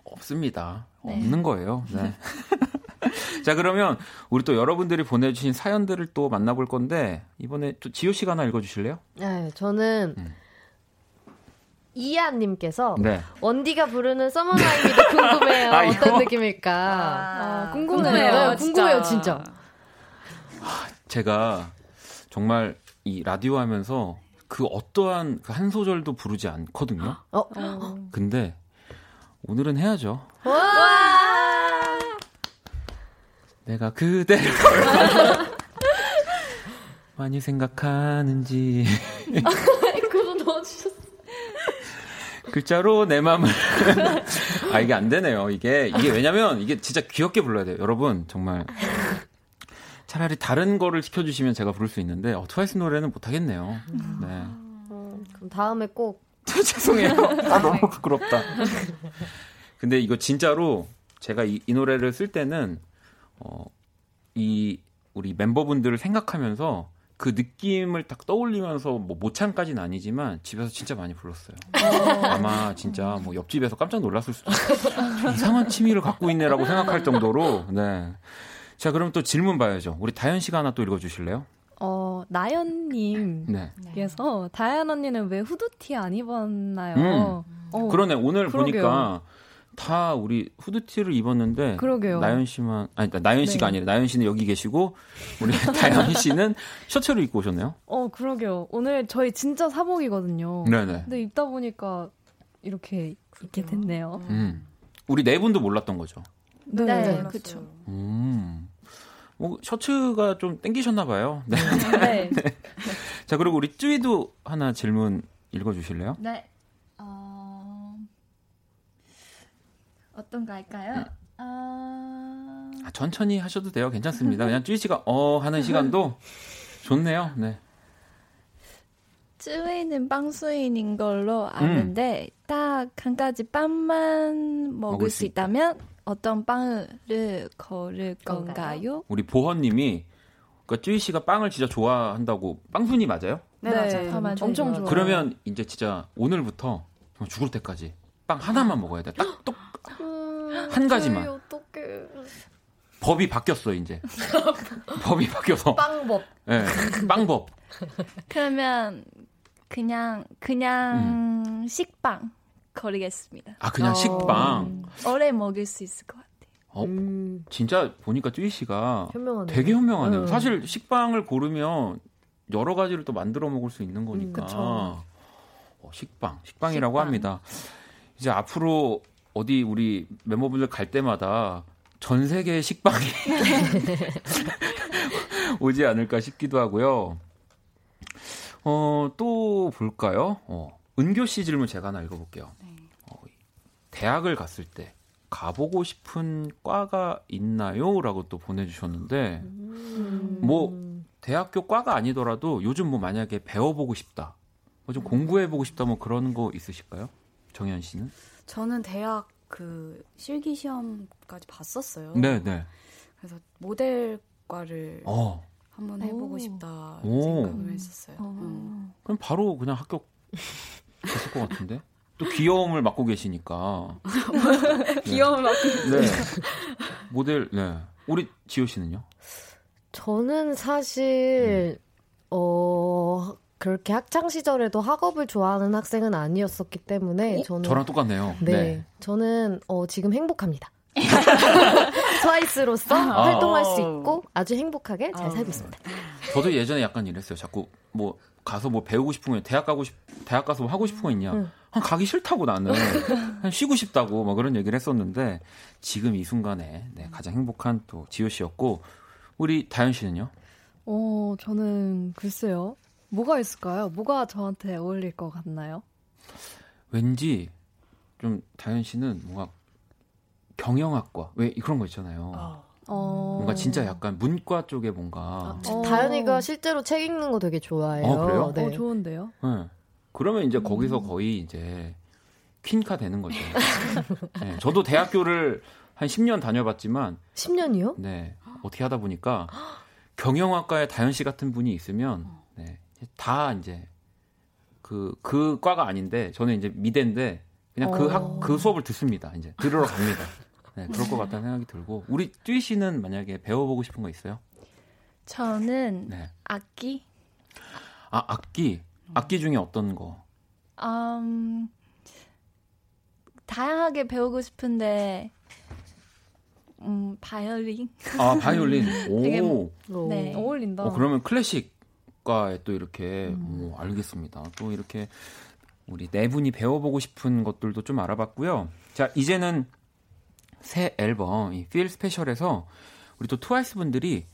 없습니다. 네. 없는 거예요. 네. [LAUGHS] 자 그러면 우리 또 여러분들이 보내주신 사연들을 또 만나볼 건데 이번에 또 지효 씨가 하나 읽어주실래요?
네, 저는. 음. 이하님께서 네. 원디가 부르는 서머나이미도 [LAUGHS] 궁금해요. 아, 어떤 느낌일까? 아,
아, 궁금해요.
네, 궁금해요, 진짜.
제가 정말 이 라디오 하면서 그 어떠한 그 한 소절도 부르지 않거든요. 어? 근데 오늘은 해야죠. 와! 내가 그대를 [LAUGHS] 많이 생각하는지. [LAUGHS] 글자로 내 마음을 [LAUGHS] 아 이게 안 되네요. 이게 이게 왜냐면 이게 진짜 귀엽게 불러야 돼요. 여러분 정말 차라리 다른 거를 시켜주시면 제가 부를 수 있는데 어, 트와이스 노래는 못 하겠네요. 네.
음, 그럼 다음에 꼭 [LAUGHS]
죄송해요. 아 너무 부끄럽다. 근데 이거 진짜로 제가 이, 이 노래를 쓸 때는 어, 이 우리 멤버분들을 생각하면서 그 느낌을 딱 떠올리면서 뭐 모창까지는 아니지만 집에서 진짜 많이 불렀어요. 어. 아마 진짜 뭐 옆집에서 깜짝 놀랐을 수도 있어요. 이상한 취미를 갖고 있네라고 생각할 정도로. 네. 자, 그럼 또 질문 봐야죠. 우리 다현 씨가 하나 또 읽어 주실래요?
어, 나연님께서 네. 다현 언니는 왜 후드티 안 입었나요? 음.
어, 그러네. 오늘 그러게요. 보니까 다 우리 후드티를 입었는데
그러게요.
나연 씨만 아니 그러니까 나연 씨가 네. 아니라 나연 씨는 여기 계시고 우리 [LAUGHS] 다연 씨는 셔츠를 입고 오셨네요.
어 그러게요. 오늘 저희 진짜 사복이거든요. 네네. 근데 입다 보니까 이렇게 입게 됐네요. 음.
우리 네 분도 몰랐던 거죠.
네, 네, 네 그렇죠.
음. 뭐 셔츠가 좀 땡기셨나 봐요. 네. 네. [LAUGHS] 네. 자 그리고 우리 쯔위도 하나 질문 읽어주실래요?
네. 어떤 거 할까요? 어...
아, 천천히 하셔도 돼요. 괜찮습니다. 그냥 쭈이 씨가 어 하는 시간도 좋네요. 네.
쯔위는 빵수인인 걸로 아는데 음. 딱한 가지 빵만 먹을, 먹을 수 있다면 어떤 빵을 고를 건가요?
우리 보헌님이 그러니까 쯔위 씨가 빵을 진짜 좋아한다고 빵순이 맞아요?
네, 네 맞아요.
엄청 좋아.
그러면 이제 진짜 오늘부터 죽을 때까지 빵 하나만 먹어야 돼. 딱 똑. 한 가지만.
어떡해.
법이 바뀌었어 이제. [LAUGHS] 법이 바뀌어서.
빵법.
네, 빵법.
그러면 그냥 그냥 음. 식빵 거리겠습니다.
아 그냥 어. 식빵.
오래 먹을 수 있을 것 같아요.
어, 음. 진짜 보니까 뚜이 씨가 현명하네 되게 현명하네요. 음. 사실 식빵을 고르면 여러 가지를 또 만들어 먹을 수 있는 거니까. 음, 어, 식빵, 식빵이라고 식빵. 합니다. 이제 앞으로 어디 우리 멤버분들 갈 때마다 전 세계의 식빵이 [LAUGHS] 오지 않을까 싶기도 하고요. 어, 또 볼까요? 어, 은교 씨 질문 제가 하나 읽어볼게요. 네. 어, 대학을 갔을 때 가보고 싶은 과가 있나요? 라고 또 보내주셨는데, 음. 뭐, 대학교 과가 아니더라도 요즘 뭐 만약에 배워보고 싶다, 뭐 좀 공부해보고 싶다, 뭐 그런 거 있으실까요? 정현 씨는?
저는 대학 그 실기 시험까지 봤었어요.
네, 네.
그래서 모델과를 어. 한번 해보고 싶다 생각을 했었어요. 어. 음.
그럼 바로 그냥 합격 됐을 것 같은데? 또 귀여움을 맡고 계시니까. [LAUGHS]
귀여움을 맡고 네.
모델, 네. 우리 지효 씨는요?
저는 사실, 음. 어, 그렇게 학창 시절에도 학업을 좋아하는 학생은 아니었었기 때문에 저는
저랑 똑같네요.
네, 네. 저는 어, 지금 행복합니다. [LAUGHS] 트와이스로서 아. 활동할 수 있고 아주 행복하게 잘 아. 살고 있습니다.
저도 예전에 약간 이랬어요. 자꾸 뭐 가서 뭐 배우고 싶은 거 대학 가고 싶 대학 가서 뭐 하고 싶은 거 있냐? 응. 한 가기 싫다고 나는 한 쉬고 싶다고 뭐 그런 얘기를 했었는데 지금 이 순간에 네, 가장 행복한 또 지효 씨였고 우리 다현 씨는요?
어 저는 글쎄요. 뭐가 있을까요? 뭐가 저한테 어울릴 것 같나요?
왠지 좀 다현 씨는 뭔가 경영학과 왜 그런 거 있잖아요. 어. 어. 뭔가 진짜 약간 문과 쪽에 뭔가 아,
어. 다현이가 실제로 책 읽는 거 되게 좋아해요.
어, 그래요?
네. 어, 좋은데요?
네. 그러면 이제 음. 거기서 거의 이제 퀸카 되는 거죠. [LAUGHS] 네. 저도 대학교를 한 10년 다녀봤지만
10년이요?
네. 어떻게 하다 보니까 경영학과에 다현 씨 같은 분이 있으면 네. 다 이제 그, 그 과가 아닌데, 저는 이제 미대인데, 그냥 그 학, 그 수업을 듣습니다. 이제 들으러 갑니다. 네, 그럴 것 같다는 생각이 들고. 우리 뚜이 씨는 만약에 배워보고 싶은 거 있어요?
저는 네. 악기.
아, 악기? 악기 중에 어떤 거?
음, 다양하게 배우고 싶은데, 음, 바이올린.
아, 바이올린. [LAUGHS] 오. 되게,
네. 어울린다.
어, 그러면 클래식 국가에 또 이렇게 음. 오, 알겠습니다. 또 이렇게 우리 네 분이 배워보고 싶은 것들도 좀 알아봤고요. 자 이제는 새 앨범 이 Feel Special에서 우리 또 트와이스 분들이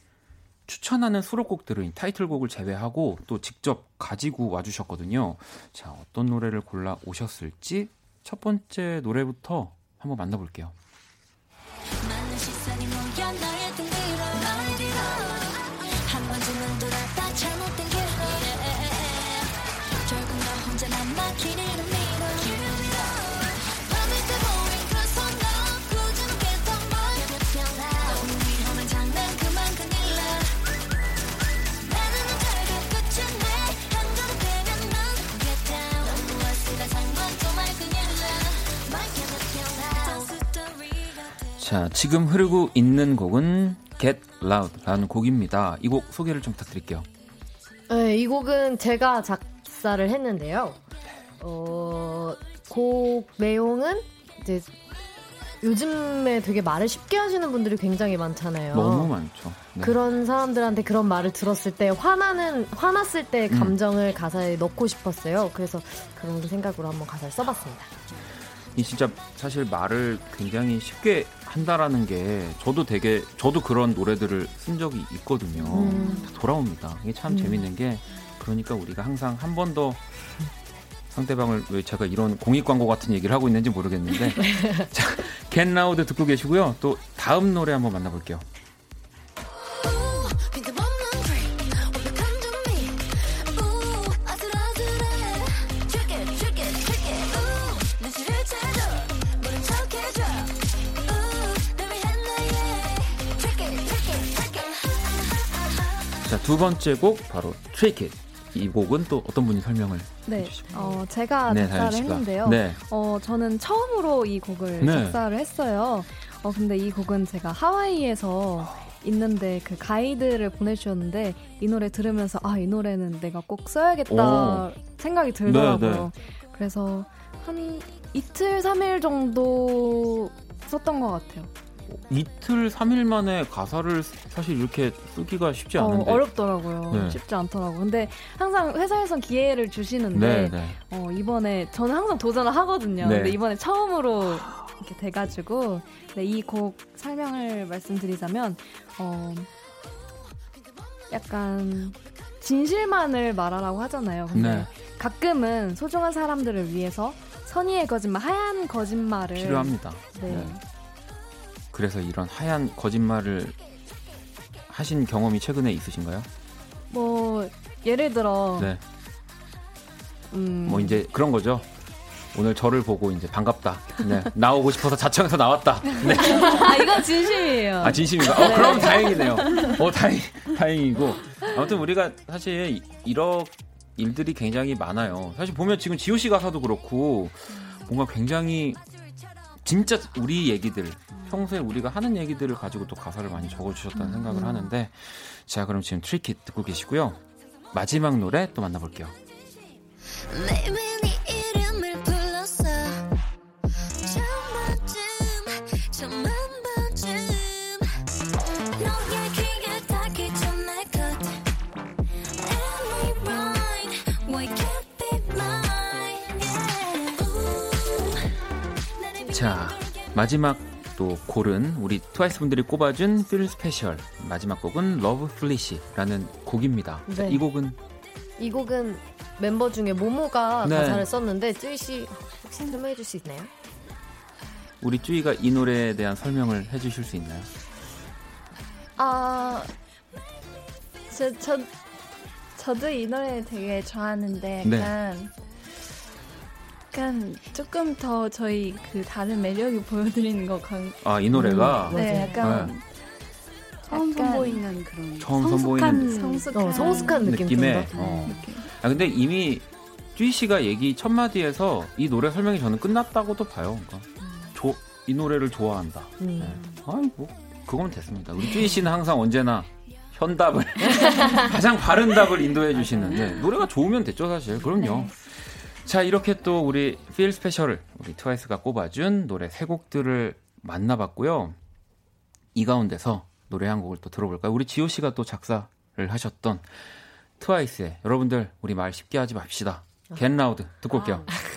추천하는 수록곡들은 타이틀곡을 제외하고 또 직접 가지고 와주셨거든요. 자 어떤 노래를 골라 오셨을지 첫 번째 노래부터 한번 만나볼게요. 자, 지금 흐르고 있는 곡은 Get Loud라는 곡입니다. 이 곡 소개를 좀 부탁드릴게요.
네, 이 곡은 제가 작사를 했는데요. 어, 곡 내용은 이제 요즘에 되게 말을 쉽게 하시는 분들이 굉장히 많잖아요.
너무 많죠.
네. 그런 사람들한테 그런 말을 들었을 때 화나는 화났을 때 음. 감정을 음. 가사에 넣고 싶었어요. 그래서 그런 생각으로 한번 가사를 써봤습니다.
이 진짜 사실 말을 굉장히 쉽게 한다라는 게 저도 되게 저도 그런 노래들을 쓴 적이 있거든요. 음. 돌아옵니다. 이게 참 음. 재밌는 게 그러니까 우리가 항상 한 번 더 상대방을 왜 제가 이런 공익 광고 같은 얘기를 하고 있는지 모르겠는데 [LAUGHS] 자, 겟 라우드 듣고 계시고요. 또 다음 노래 한번 만나볼게요. 두 번째 곡 바로 Trick It. 이 곡은 또 어떤 분이 설명을 네,
어, 제가 네, 작사를 했는데요. 네. 어, 저는 처음으로 이 곡을 네. 작사를 했어요. 어, 근데 이 곡은 제가 하와이에서 있는데 그 가이드를 보내주셨는데 이 노래 들으면서 아, 이 노래는 내가 꼭 써야겠다 오. 생각이 들더라고요. 네네. 네. 그래서 한 이틀, 3일 정도 썼던 것 같아요.
이틀, 3일 만에 가사를 사실 이렇게 쓰기가 쉽지 어, 않은데.
어, 어렵더라고요. 네. 쉽지 않더라고요. 근데 항상 회사에선 기회를 주시는데, 네, 네. 어, 이번에, 저는 항상 도전을 하거든요. 네. 근데 이번에 처음으로 이렇게 돼가지고, 네, 이 곡 설명을 말씀드리자면, 어, 약간, 진실만을 말하라고 하잖아요. 근데 네. 가끔은 소중한 사람들을 위해서 선의의 거짓말, 하얀 거짓말을
필요합니다. 네. 네. 그래서 이런 하얀 거짓말을 하신 경험이 최근에 있으신가요?
뭐 예를 들어 네.
음... 뭐 이제 그런 거죠. 오늘 저를 보고 이제 반갑다. 네. 나오고 싶어서 자청해서 나왔다. 네. [LAUGHS]
아, 이건 진심이에요.
아, 진심인가? 어, 네. 그럼 다행이네요. 어, 다행, 다행이고. 아무튼 우리가 사실 이런 일들이 굉장히 많아요. 사실 보면 지금 지호 씨 가사도 그렇고 뭔가 굉장히 진짜 우리 얘기들 평소에 우리가 하는 얘기들을 가지고 또 가사를 많이 적어주셨다는 생각을 하는데 자 그럼 지금 트리킷 듣고 계시고요 마지막 노래 또 만나볼게요. 마지막 또 고른 우리 트와이스 분들이 꼽아준 Feel Special 마지막 곡은 Love Foolish라는 곡입니다. 네. 이 곡은
이 곡은 멤버 중에 모모가 네. 가사를 썼는데 쯔이 씨 혹시 설명해 줄 수 있나요?
우리 쯔이가 이 노래에 대한 설명을 해 주실 수 있나요?
아, 저, 저, 저도 이 노래 되게 좋아하는데 네. 약간 네. 약간 조금 더 저희 그 다른 매력이 보여드리는 것 같.
아이 노래가
음, 네, 약간 네.
처음 선보이는 그런
처음 선보이는
성숙한, 어, 성숙한 느낌 느낌의. 어.
느낌. 아 근데 이미 쭈이 씨가 얘기 첫 마디에서 이 노래 설명이 저는 끝났다고도 봐요. 그러니까 음. 조, 이 노래를 좋아한다. 음. 네. 아이고 그거면 됐습니다. 우리 쭈이 씨는 항상 언제나 현답을 [LAUGHS] 가장 바른 답을 인도해 주시는데 노래가 좋으면 됐죠 사실. 그럼요. 네. 자, 이렇게 또 우리 Feel Special을 우리 트와이스가 꼽아준 노래 세 곡들을 만나봤고요. 이 가운데서 노래 한 곡을 또 들어볼까요? 우리 지효 씨가 또 작사를 하셨던 트와이스의 여러분들 우리 말 쉽게 하지 맙시다. Get Loud 듣고 올게요. 아.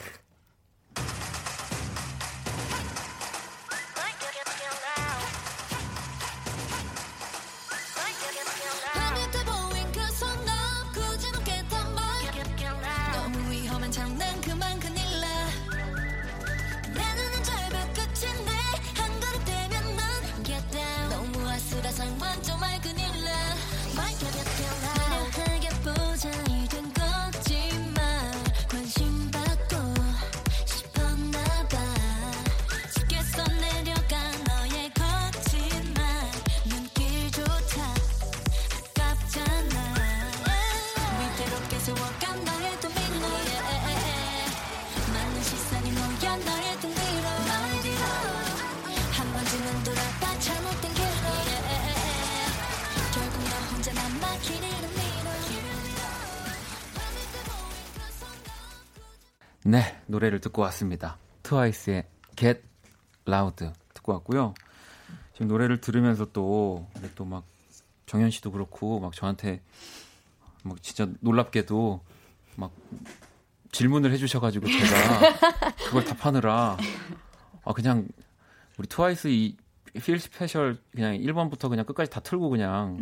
노래를 듣고 왔습니다. 트와이스의 Get Loud 듣고 왔고요. 지금 노래를 들으면서 또, 또 막, 정연 씨도 그렇고, 막 저한테, 막 진짜 놀랍게도, 막, 질문을 해주셔가지고 제가 [LAUGHS] 그걸 답하느라, 아, 그냥, 우리 트와이스 이, Feel Special 그냥 1번부터 그냥 끝까지 다 틀고 그냥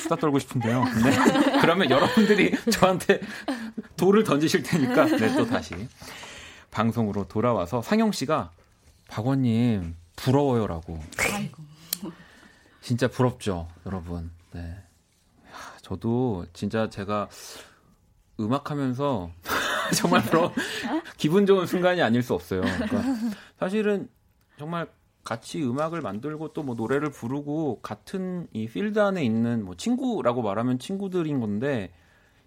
수다 떨고 싶은데요. 네. [LAUGHS] 그러면 여러분들이 저한테 돌을 던지실 테니까 [LAUGHS] 네, 또 다시 방송으로 돌아와서 상영 씨가 박원님 부러워요라고. 아이고. 진짜 부럽죠, 여러분. 네. 저도 진짜 제가 음악하면서 [LAUGHS] 정말 부러 기분 좋은 순간이 아닐 수 없어요. 그러니까 사실은 정말 같이 음악을 만들고 또 뭐 노래를 부르고 같은 이 필드 안에 있는 뭐 친구라고 말하면 친구들인 건데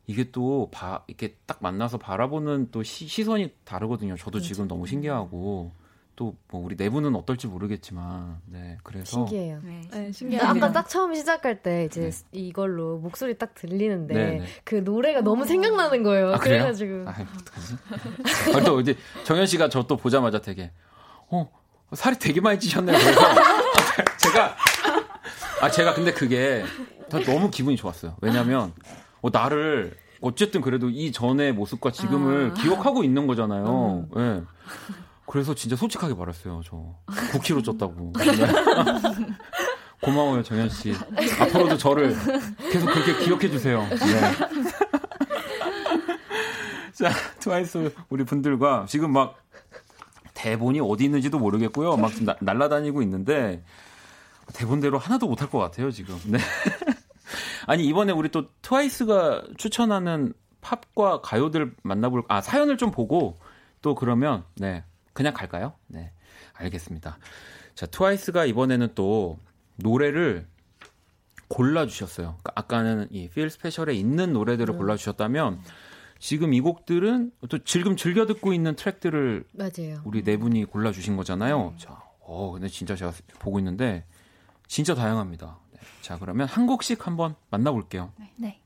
이게 또 봐, 이렇게 딱 만나서 바라보는 또 시, 선이 다르거든요. 저도 지금 너무 신기하고 또 뭐 우리 내부는 어떨지 모르겠지만 네 그래서
신기해요. 네, 네 신기해요. 아까 딱 처음 시작할 때 이제 네. 이걸로 목소리 딱 들리는데 네, 네. 그 노래가 너무 생각나는 거예요. 아, 그래가지고 아,
어떡하지? [LAUGHS] 아, 또 이제 정현 씨가 저 또 보자마자 되게 어 살이 되게 많이 찌셨네요. [LAUGHS] 그래서 제가 아 제가 근데 그게 너무 기분이 좋았어요. 왜냐면 어, 나를 어쨌든 그래도 이 전의 모습과 지금을 아. 기억하고 있는 거잖아요. 음. 네. 그래서 진짜 솔직하게 말했어요. 저 9kg 쪘다고. [LAUGHS] 고마워요, 정현 씨. 앞으로도 저를 계속 그렇게 기억해 주세요. 네. [LAUGHS] 자, 트와이스 우리 분들과 지금 막 대본이 어디 있는지도 모르겠고요. 막 나, 날라다니고 있는데 대본대로 하나도 못할 것 같아요, 지금. 네. 아니 이번에 우리 또 트와이스가 추천하는 팝과 가요들 만나볼 아 사연을 좀 보고 또 그러면 네 그냥 갈까요? 네 알겠습니다. 자 트와이스가 이번에는 또 노래를 골라 주셨어요. 그러니까 아까는 이 Feel Special에 있는 노래들을 음. 골라 주셨다면 지금 이 곡들은 또 지금 즐겨 듣고 있는 트랙들을
맞아요.
우리 네 분이 골라 주신 거잖아요. 네. 자, 어 근데 진짜 제가 보고 있는데 진짜 다양합니다. 자, 그러면 한 곡씩 한번 만나볼게요. 네. 네.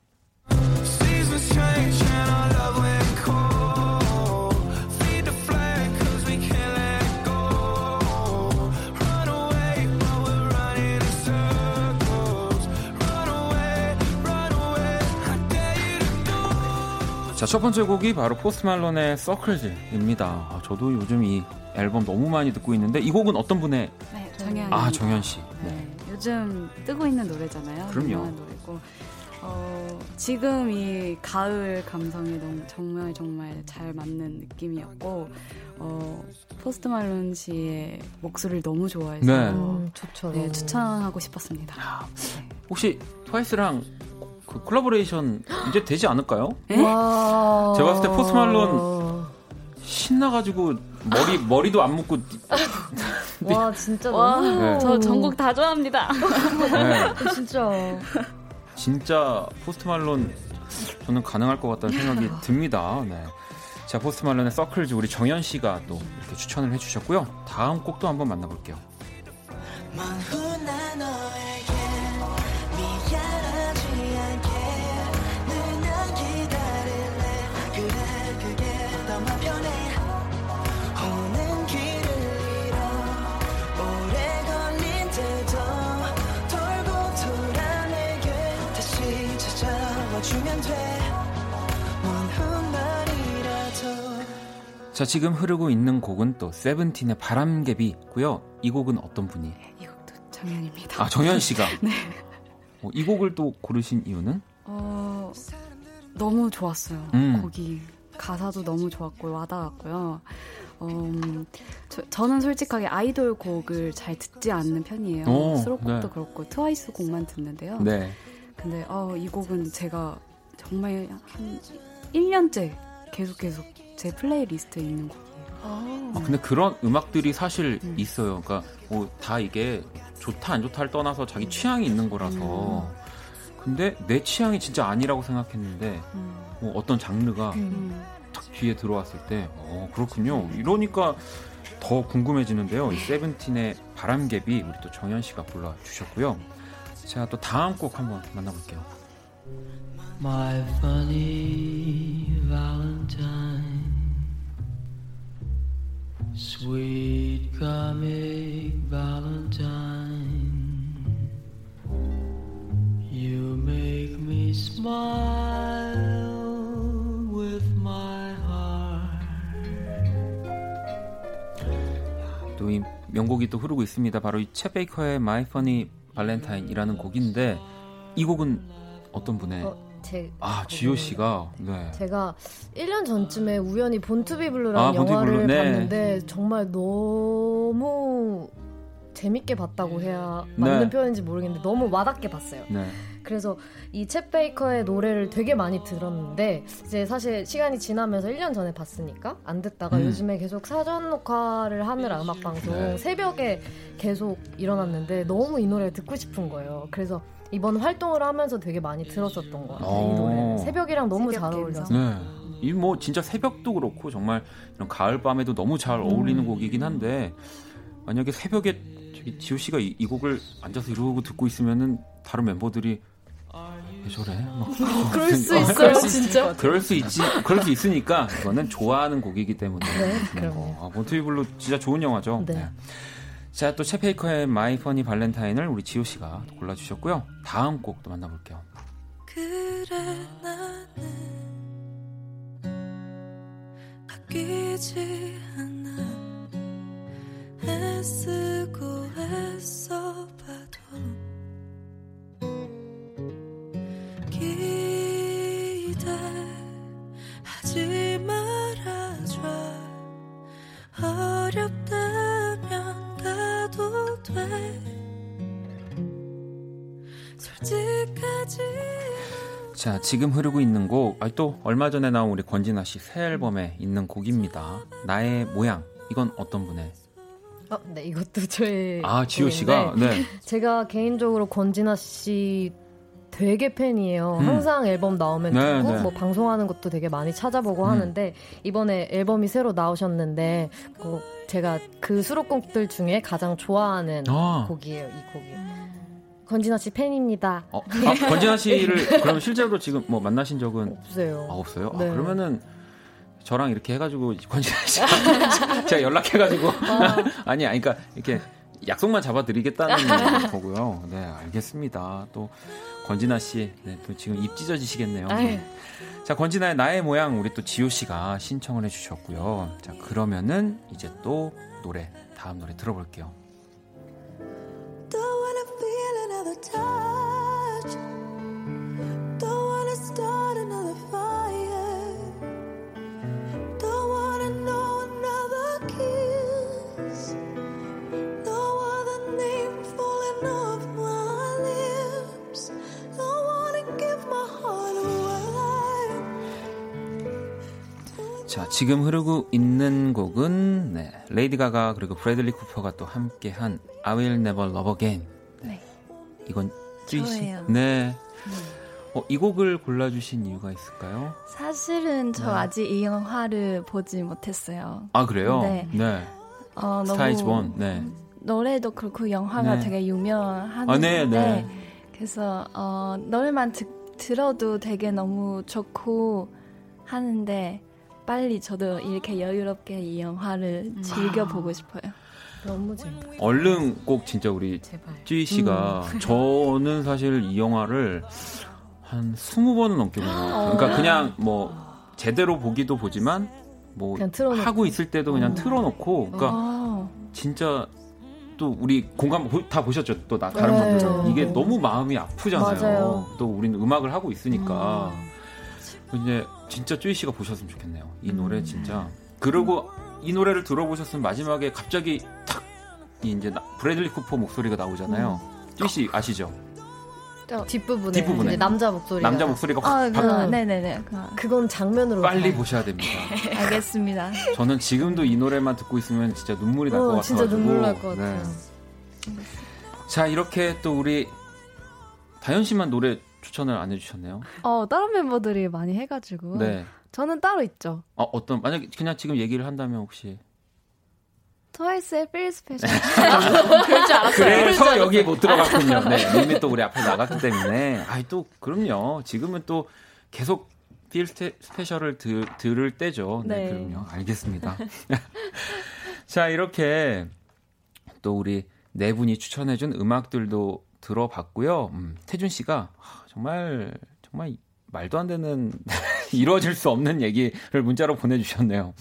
자, 첫 번째 곡이 바로 포스트 말론의 서클즈입니다. 아, 저도 요즘 이 앨범 너무 많이 듣고 있는데 이 곡은 어떤 분의
네, 정연
아, 정연 씨.
네. 네. 요즘 뜨고 있는 노래잖아요.
그럼요.
노래고 어, 지금 이 가을 감성에 너무 정말 정말 잘 맞는 느낌이었고 어, 포스트 말론 씨의 목소리를 너무 좋아해서 네. 음, 좋죠. 네, 추천하고 싶었습니다. 아, 네.
혹시 트와이스랑 그 콜라보레이션 이제 되지 않을까요? 제가 봤을 때 포스트 말론 신나가지고 머리 머리도 안 묶고 [LAUGHS]
와 진짜 너무
네. 저 전곡 다 좋아합니다.
네. [LAUGHS] 진짜
진짜 포스트 말론 저는 가능할 것 같다는 생각이 [LAUGHS] 듭니다. 네. 자 포스트 말론의 Circles 우리 정연 씨가 또 이렇게 추천을 해주셨고요. 다음 곡도 한번 만나볼게요. 자, 지금 흐르고 있는 곡은 또 세븐틴의 바람개비고요. 이 곡은 어떤 분이?
이 곡도 정현입니다.
아, 정현 씨가. [LAUGHS] 네. 어, 이 곡을 또 고르신 이유는?
어, 너무 좋았어요. 음. 곡이 가사도 너무 좋았고 와닿았고요. 음, 저, 는 솔직하게 아이돌 곡을 잘 듣지 않는 편이에요. 오, 수록곡도 네. 그렇고 트와이스 곡만 듣는데요. 네. 근데 어, 이 곡은 제가 정말 한 1년째 계속 계속 제 playlist에 있는 곡이에요.
아, 근데 그런 음악들이 사실 음. 있어요. 그러니까 뭐 다 이게 좋다 안 좋다를 떠나서 자기 취향이 있는 거라서. 음. 근데 내 취향이 진짜 아니라고 생각했는데 음. 뭐 어떤 장르가 음. 탁 귀에 들어왔을 때, 어 그렇군요. 이러니까 더 궁금해지는데요. 이 세븐틴의 바람개비 우리 또 정연 씨가 골라 주셨고요. 제가 또 다음 곡 한번 만나볼게요. My funny Valentine Sweet comic Valentine You make me smile with my heart 또 이 명곡이 또 흐르고 있습니다. 바로 이 쳇 베이커의 My Funny Valentine이라는 곡인데 이 곡은 어떤 분의 어, 제 아, 지효 씨가 네.
제가 1년 전쯤에 우연히 Born to Be Blue라는 아, 영화를 Blue. 네. 봤는데 정말 너무 재밌게 봤다고 해야 맞는 네. 표현인지 모르겠는데 너무 와닿게 봤어요. 네. 그래서 이 쳇 베이커의 노래를 되게 많이 들었는데 이제 사실 시간이 지나면서 1년 전에 봤으니까 안 듣다가 음. 요즘에 계속 사전 녹화를 하느라 음악 방송 네. 새벽에 계속 일어났는데 너무 이 노래를 듣고 싶은 거예요. 그래서 이번 활동을 하면서 되게 많이 들었었던 것 같아요. 이 어. 노래 새벽이랑 너무 새벽 잘 어울려서. 네.
이뭐 진짜 새벽도 그렇고 정말 이런 가을 밤에도 너무 잘 어울리는 음. 곡이긴 한데 만약에 새벽에 저기 지호 씨가 이, 이 곡을 앉아서 이러고 듣고 있으면은 다른 멤버들이 왜 저래? [LAUGHS] 막
그럴 수 있어요, 진짜.
그럴 수 있지, 그럴 수 있으니까 이거는 좋아하는 곡이기 때문에.
네, 그럼.
아, 몬트이블루 진짜 좋은 영화죠. 네. 네. 자, 또 쳇 베이커의 My Funny Valentine을 우리 지효 씨가 골라주셨고요. 다음 곡도 만나볼게요. 그래 나는 아끼지 않아 애쓰고 애써 봐도 기대하지 말아줘 어렵다면 가도 돼 솔직하지 자, 지금 흐르고 있는 곡, 아, 또 얼마 전에 나온 우리 권진아 씨 새 앨범에 있는 곡입니다. 나의 모양. 이건 어떤 분의?
어, 네, 이것도 저의.
아, 지호 씨가? 네.
제가 개인적으로 권진아 씨 되게 팬이에요. 음. 항상 앨범 나오면 네, 듣고 네. 뭐 방송하는 것도 되게 많이 찾아보고 음. 하는데 이번에 앨범이 새로 나오셨는데 그 제가 그 수록곡들 중에 가장 좋아하는 아. 곡이에요. 이 곡이. 권진아 씨 팬입니다.
어, 아, 권진아 씨를 그럼 실제로 지금 뭐 만나신 적은
없어요.
아, 없어요? 아, 네. 아, 그러면은 저랑 이렇게 해가지고 권진아 씨 [LAUGHS] 제가 연락해가지고 아. [LAUGHS] 아니, 아니, 그러니까 이렇게 약속만 잡아드리겠다는 [LAUGHS] 거고요. 네, 알겠습니다. 또 권진아 씨, 네, 또 지금 입 찢어지시겠네요. 네. 자, 권진아의 나의 모양 우리 또 지호 씨가 신청을 해주셨고요. 자, 그러면은 이제 또 노래 다음 노래 들어볼게요. 자, 지금 흐르고 있는 곡은 네, 레이디 가가 그리고 브래들리 쿠퍼가 또 함께한 I Will Never Love Again. 네. 이건
쯔위 씨.
네. 어, 이 곡을 골라주신 이유가 있을까요?
사실은 저 네. 아직 이 영화를 보지 못했어요.
아 그래요? 네. 네. 어, Star Is Born. 네.
노래도 그렇고 영화가 네. 되게 유명한데 아, 네, 네. 그래서 어, 노래만 듣, 들어도 되게 너무 좋고 하는데 빨리 저도 이렇게 여유롭게 이 영화를 음. 즐겨 보고 싶어요.
너무 재밌어.
얼른 꼭 진짜 우리 쯔이 씨가 음. [LAUGHS] 저는 사실 이 영화를 한 20번은 넘게 본 것 같아요. 그러니까 어. 그냥 뭐 제대로 보기도 보지만 뭐 하고 있을 때도 그냥 어. 틀어놓고 그러니까 어. 진짜 또 우리 공감 다 보셨죠? 또 나, 다른 네. 분들은 이게 너무 마음이 아프잖아요. 맞아요. 또 우리는 음악을 하고 있으니까 음. 이제 진짜 쭈이 씨가 보셨으면 좋겠네요. 이 노래 음. 진짜. 그리고 이 노래를 들어보셨으면 마지막에 갑자기 탁 이제 브래들리 쿠퍼 목소리가 나오잖아요. 음. 쭈이 씨 아시죠?
뒷부분에,
뒷부분에.
남자 목소리
남자 목소리가 확 아,
그, 네네네
그건 장면으로
빨리 봐. 보셔야 됩니다. [LAUGHS] [LAUGHS]
알겠습니다.
저는 지금도 이 노래만 듣고 있으면 진짜 눈물이 날것 어, 같아요.
진짜 눈물 날 것 같아요.
네. 자 이렇게 또 우리 다현 씨만 노래 추천을 안 해주셨네요.
어 다른 멤버들이 많이 해가지고. 네. 저는 따로 있죠.
어 어떤 만약 그냥 지금 얘기를 한다면 혹시
트와이스의 Feel Special.
그럴 줄 알았어요.
그래서 여기에 못 들어갔군요. 네, [LAUGHS] 이미 또 우리 앞에 나갔기 때문에. 아이 또 그럼요. 지금은 또 계속 Feel Special을 들, 들을 때죠. 네, 네. 그럼요. 알겠습니다. [LAUGHS] 자 이렇게 또 우리 네 분이 추천해준 음악들도 들어봤고요. 음, 태준 씨가 정말 정말 말도 안 되는 [LAUGHS] 이루어질 수 없는 얘기를 문자로 보내주셨네요.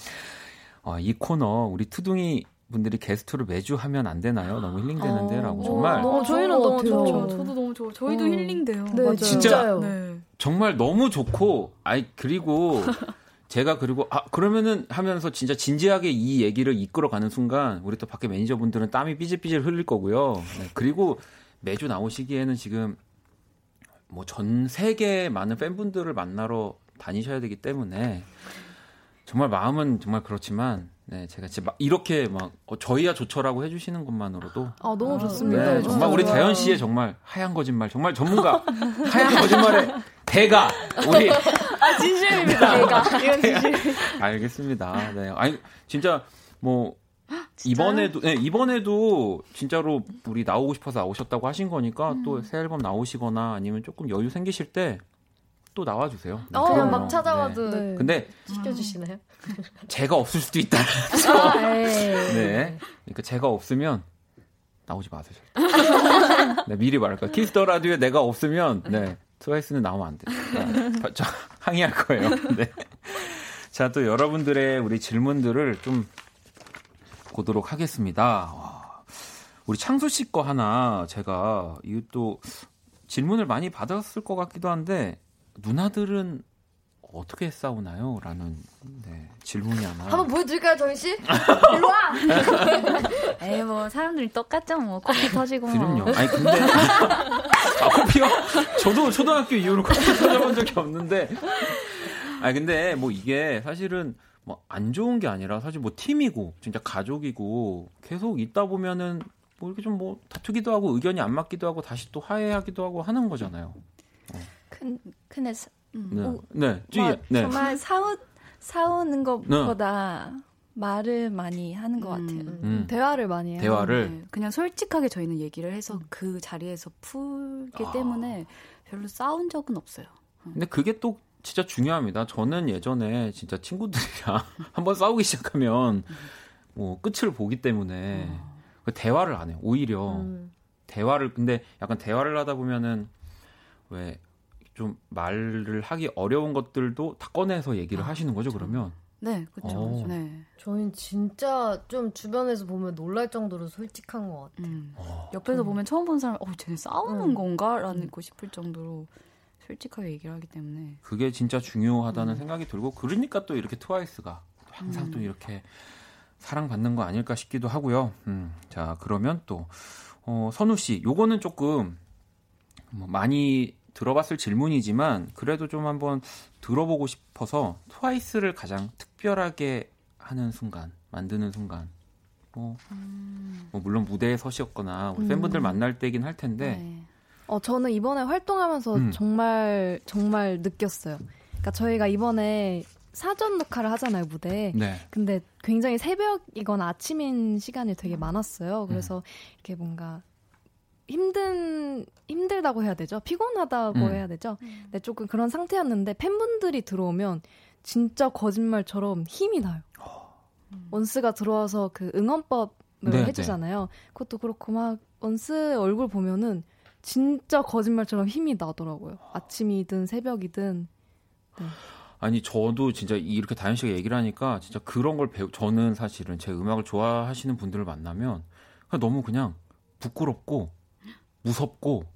어, 이 코너 우리 투둥이 분들이 게스트를 매주 하면 안 되나요? 너무 힐링되는데라고 어, 정말.
너무 저희는 너무 좋죠.
저도 너무 좋아. 저희도 어. 힐링돼요.
네, 맞아요.
진짜 네. 정말 너무 좋고 아이 그리고 [LAUGHS] 제가 그리고 아 그러면은 하면서 진짜 진지하게 이 얘기를 이끌어가는 순간 우리 또 밖에 매니저분들은 땀이 삐질삐질 흘릴 거고요. 네, 그리고 매주 나오시기에는 지금 뭐 전 세계 많은 팬분들을 만나러 다니셔야 되기 때문에 정말 마음은 정말 그렇지만 네 제가 진짜 막 이렇게 막 어, 저희야 좋죠라고 해주시는 것만으로도
아 너무 좋습니다.
네, 정말 우리 다현 씨의 정말 하얀 거짓말 정말 전문가 [LAUGHS] 하얀 거짓말의 대가 우리
아 진심입니다.
제가 이건 진심. 알겠습니다. 네. 아니 진짜 뭐 이번에도 네, 이번에도 진짜로 우리 나오고 싶어서 나오셨다고 하신 거니까 음. 또 새 앨범 나오시거나 아니면 조금 여유 생기실 때 또 나와주세요.
네, 어, 막 찾아와도. 네.
네. 근데
시켜주시나요?
제가 없을 수도 있다. 아, [LAUGHS] 네. 그러니까 제가 없으면 나오지 마세요. [LAUGHS] 네, 미리 말할까. 키스 더 라디오에 내가 없으면 네 트와이스는 나오면 안 돼요. 네, 저 항의할 거예요. 네. 자, 또 여러분들의 우리 질문들을 좀 보도록 하겠습니다. 우리 창수 씨 거 하나 제가 이것도 질문을 많이 받았을 것 같기도 한데 누나들은 어떻게 싸우나요? 라는 네, 질문이 하나.
한번 보여드릴까요, 정희 씨? [LAUGHS] 일로 와! [LAUGHS]
에이, 뭐, 사람들이 똑같죠, 뭐. 코피 터지고.
그럼요. 아니, 근데. [LAUGHS] 아, 코피요? 저도 초등학교 이후로 코피 터져본 적이 없는데. 아니, 근데 뭐 이게 사실은 뭐 안 좋은 게 아니라 사실 뭐 팀이고 진짜 가족이고 계속 있다 보면은 뭐 이렇게 좀 뭐 다투기도 하고 의견이 안 맞기도 하고 다시 또 화해하기도 하고 하는 거잖아요.
어. 근, 근데
음. 네. 오, 네.
뭐, 네. 정말 싸우 싸우는 것보다 네. 말을 많이 하는 것 같아요. 음.
음. 대화를 많이 해요.
대화를 네.
그냥 솔직하게 저희는 얘기를 해서 음. 그 자리에서 풀기 아. 때문에 별로 싸운 적은 없어요.
근데 그게 또 진짜 중요합니다. 저는 예전에 진짜 친구들이랑 [LAUGHS] 한번 싸우기 시작하면 뭐 끝을 보기 때문에 그 대화를 안 해요. 오히려 음. 대화를 근데 약간 대화를 하다 보면은 왜 좀 말을 하기 어려운 것들도 다 꺼내서 얘기를 아, 하시는 거죠. 그렇죠. 그러면
네, 그렇죠. 어. 네.
저희는 진짜 좀 주변에서 보면 놀랄 정도로 솔직한 것 같아요. 음.
어. 옆에서 보면 처음 본 사람, 어, 쟤네 싸우는 음. 건가?라는 음. 거 싶을 정도로 솔직하게 얘기를 하기 때문에
그게 진짜 중요하다는 음. 생각이 들고 그러니까 또 이렇게 트와이스가 항상 음. 또 이렇게 사랑받는 거 아닐까 싶기도 하고요. 음, 자 그러면 또 어, 선우 씨, 요거는 조금 뭐 많이 들어봤을 질문이지만 그래도 좀 한번 들어보고 싶어서 트와이스를 가장 특별하게 하는 순간, 만드는 순간. 뭐, 음. 뭐 물론 무대에 서셨거나 우리 팬분들 음. 만날 때긴 할 텐데 네.
어, 저는 이번에 활동하면서 음. 정말, 정말 느꼈어요. 그러니까 저희가 이번에 사전 녹화를 하잖아요, 무대에. 네. 근데 굉장히 새벽이거나 아침인 시간이 되게 많았어요. 그래서 음. 이렇게 뭔가 힘든, 힘들다고 해야 되죠? 피곤하다고 음. 해야 되죠? 네, 조금 그런 상태였는데 팬분들이 들어오면 진짜 거짓말처럼 힘이 나요. 음. 원스가 들어와서 그 응원법을 네, 네. 해주잖아요. 네. 그것도 그렇고 막 원스 얼굴 보면은 진짜 거짓말처럼 힘이 나더라고요. 아침이든 새벽이든. 네.
아니 저도 진짜 이렇게 다현 씨가 얘기를 하니까 진짜 그런 걸 배우 저는 사실은 제 음악을 좋아하시는 분들을 만나면 그냥 너무 그냥 부끄럽고 무섭고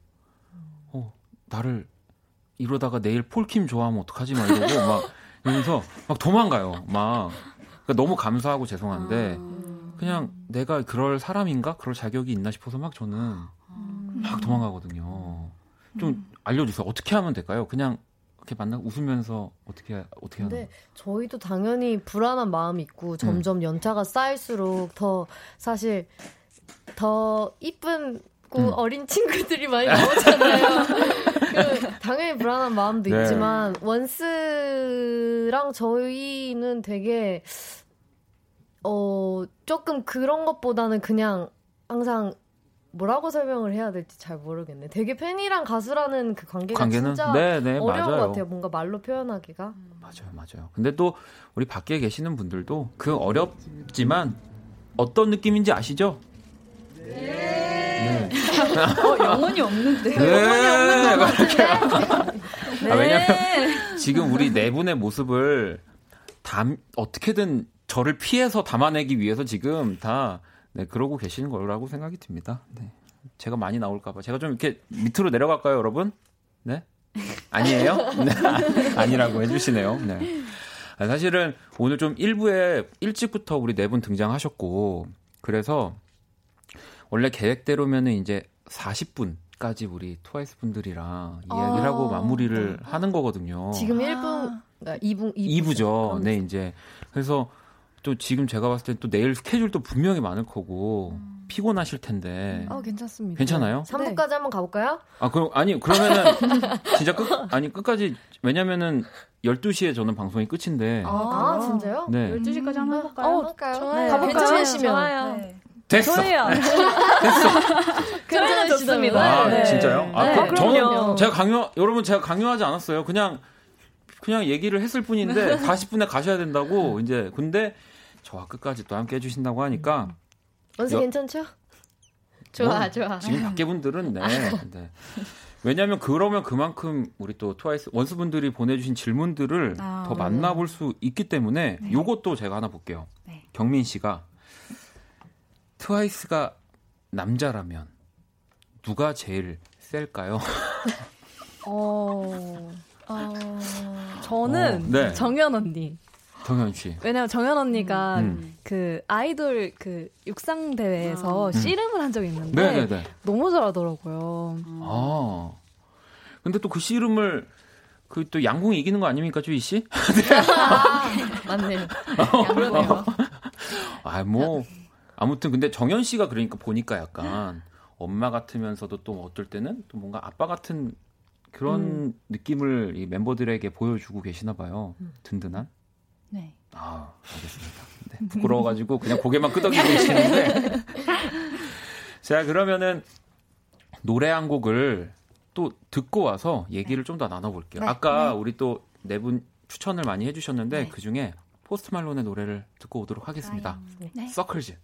어 나를 이러다가 내일 폴킴 좋아하면 어떡하지 막 이러고 막 [LAUGHS] 이러면서 막 도망가요. 막 그러니까 너무 감사하고 죄송한데 아. 그냥 내가 그럴 사람인가 그럴 자격이 있나 싶어서 막 저는 막 도망가거든요. 좀 음. 알려주세요. 어떻게 하면 될까요? 그냥 이렇게 만나 웃으면서 어떻게 어떻게 하는? 근데
저희도 당연히 불안한 마음이 있고 점점 음. 연차가 쌓일수록 더 사실 더 이쁜 음. 어린 친구들이 많이 나오잖아요. [LAUGHS] 그 당연히 불안한 마음도 네. 있지만 원스랑 저희는 되게 어 조금 그런 것보다는 그냥 항상 뭐라고 설명을 해야 될지 잘 모르겠네. 되게 팬이랑 가수라는 그 관계가 관계는? 진짜 네, 네, 어려운 맞아요. 것 같아요. 뭔가 말로 표현하기가.
맞아요, 맞아요. 근데 또 우리 밖에 계시는 분들도 그 어렵지만 어떤 느낌인지 아시죠?
네. 네. [LAUGHS] 어, 영혼이 없는데.
네. 영혼이 없는 네. 아, 왜냐면 지금 우리 네 분의 모습을 담 어떻게든 저를 피해서 담아내기 위해서 지금 다 네, 그러고 계시는 거라고 생각이 듭니다. 네. 제가 많이 나올까봐. 제가 좀 이렇게 밑으로 내려갈까요, 여러분? 네? 아니에요? [LAUGHS] 네. 아니라고 해주시네요. 네. 사실은 오늘 좀 일부에 일찍부터 우리 네 분 등장하셨고, 그래서 원래 계획대로면은 이제 40분 까지 우리 트와이스 분들이랑 이야기를 아~ 하고 마무리를 하는 거거든요.
지금 1분, 아~ 2분, 2분.
2부죠. 네, 이제. 그래서 또 지금 제가 봤을 때 또 내일 스케줄도 분명히 많을 거고 음. 피곤하실 텐데.
어, 괜찮습니다.
괜찮아요?
3부까지 네. 한번 가볼까요?
아, 그럼, 아니, 그러면은, [LAUGHS] 진짜 끝, 아니, 끝까지, 왜냐면은, 12시에 저는 방송이 끝인데.
아, 아 진짜요?
네.
12시까지 한번 해볼까요?
어, 해볼까요?
좋아요.
가볼까요? 괜찮으시면. 네.
됐어.
좋아요. [LAUGHS]
됐어.
저희는 좋습니다.
아,
네.
진짜요? 아,
네.
그, 저는 제가 강요, 여러분 제가 강요하지 않았어요. 그냥, 그냥 얘기를 했을 뿐인데, [LAUGHS] 40분에 가셔야 된다고, 이제, 근데, 저와 끝까지 또 함께 해주신다고 하니까.
원수 여, 괜찮죠? 좋아, 뭐, 좋아.
지금 밖에 분들은, 네. 네. 왜냐하면 그러면 그만큼 우리 또 트와이스 원수분들이 보내주신 질문들을 아, 더 만나볼 수 있기 때문에 네. 요것도 제가 하나 볼게요. 네. 경민 씨가 트와이스가 남자라면 누가 제일 셀까요?
어, [LAUGHS] 어, 저는 어, 네. 정연 언니.
정현 씨.
왜냐면 정현 언니가 음. 그 아이돌 그 육상 대회에서 아. 씨름을 한 적이 있는데 네네네. 네, 네. 너무 잘하더라고요.
아. 근데 또 그 씨름을 그 또 양궁이 이기는 거 아닙니까, 주희 씨? [LAUGHS] [LAUGHS]
맞네요.
그러네요. 아, 뭐 아무튼 근데 정현 씨가 그러니까 보니까 약간 엄마 같으면서도 또 어떨 때는 또 뭔가 아빠 같은 그런 음. 느낌을 이 멤버들에게 보여주고 계시나 봐요. 음. 든든한.
네.
아, 알겠습니다. 네, 부끄러워가지고 그냥 고개만 끄덕이고 [LAUGHS] 계시는데. 자, 그러면은 노래 한 곡을 또 듣고 와서 얘기를 좀더 나눠볼게요. 네. 아까 네. 우리 또 네 분 추천을 많이 해주셨는데 네. 그 중에 포스트 말론의 노래를 듣고 오도록 하겠습니다. 네. 서클즈.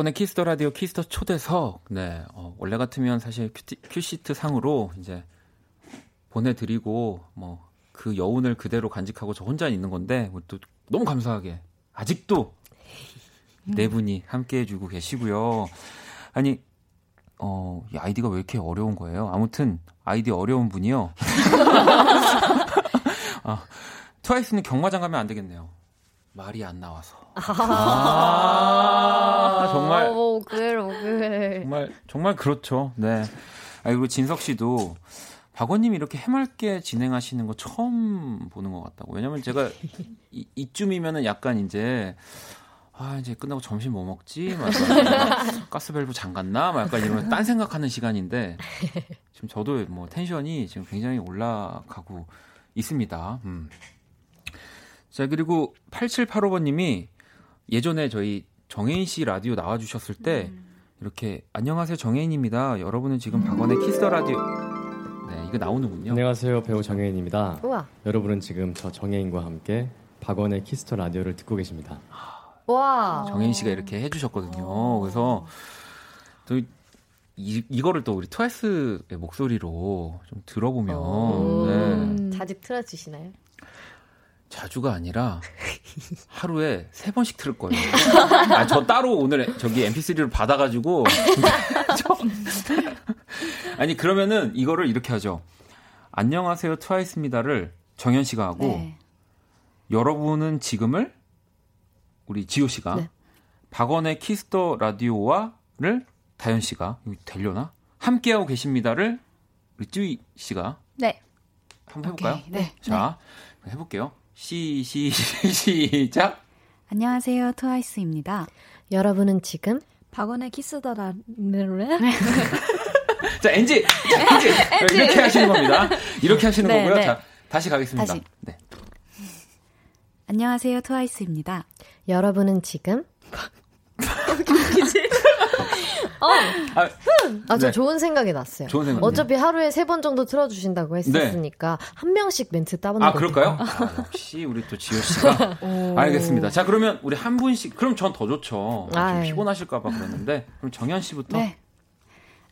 박원의 키스 더 라디오 키스 더 초대석. 네. 어, 원래 같으면 사실 큐시트 상으로 이제 보내드리고 뭐 그 여운을 그대로 간직하고 저 혼자 있는 건데 뭐 또 너무 감사하게 아직도 네 분이 함께 해주고 계시고요. 아니 어, 이 아이디가 왜 이렇게 어려운 거예요? 아무튼 아이디 어려운 분이요. [LAUGHS] 아, 트와이스는 경마장 가면 안 되겠네요. 말이 안 나와서. 아, 정말.
어, 그래요, 그래.
정말, 정말 그렇죠. 네. 아, 그리고 진석 씨도 박원님이 이렇게 해맑게 진행하시는 거 처음 보는 것 같다고. 왜냐면 제가 [LAUGHS] 이, 이쯤이면은 약간 이제, 아, 이제 끝나고 점심 뭐 먹지? 막 [LAUGHS] 가스밸브 잠갔나? 막 약간 이러면 딴 생각하는 시간인데, 지금 저도 뭐 텐션이 지금 굉장히 올라가고 있습니다. 음. 자, 그리고 8785번님이 예전에 저희 정해인 씨 라디오 나와주셨을 때 음. 이렇게 안녕하세요 정해인입니다. 여러분은 지금 박원의 키스 더 라디오 네 이거 나오는군요.
안녕하세요 배우 정해인입니다. 우와. 여러분은 지금 저 정해인과 함께 박원의 키스 더 라디오를 듣고 계십니다.
와
정해인 씨가 이렇게 해주셨거든요. 그래서 또 이, 이거를 또 우리 트와이스의 목소리로 좀 들어보면
네. 자주 틀어주시나요?
자주가 아니라 하루에 세 번씩 틀을 거예요. [LAUGHS] 아, 저 따로 오늘 저기 MP3를 받아가지고. [LAUGHS] 아니, 그러면은 이거를 이렇게 하죠. 안녕하세요, 트와이스입니다를 정연 씨가 하고, 네. 여러분은 지금을 우리 지효 씨가, 네. 박원의 키스 더 라디오와를 다현 씨가, 되려나? 함께하고 계십니다를 우리 쯔이 씨가.
네.
한번 해볼까요?
오케이, 네.
자, 네. 해볼게요. 시, 시, 시, [LAUGHS] 시작!
안녕하세요, 트와이스입니다.
여러분은 지금
박원의 키스더라.
자, 엔지! 자, 엔지! 엔지! 이렇게 하시는 겁니다. 이렇게 하시는 네, 거고요. 네. 자, 다시 가겠습니다. 다시. 네.
안녕하세요, 트와이스입니다.
여러분은 지금 [LAUGHS] 어. 아, 아, 저 네. 좋은 생각이 났어요.
좋은 생각.
어차피 하루에 세 번 정도 틀어주신다고 했었으니까 네. 한 명씩 멘트 따보는
아, 그럴까요? 아, 역시 우리 또 지효 씨가. [LAUGHS] 알겠습니다. 자, 그러면 우리 한 분씩, 그럼 전 더 좋죠. 좀 피곤하실까봐 그랬는데. 그럼 정연 씨부터. 네.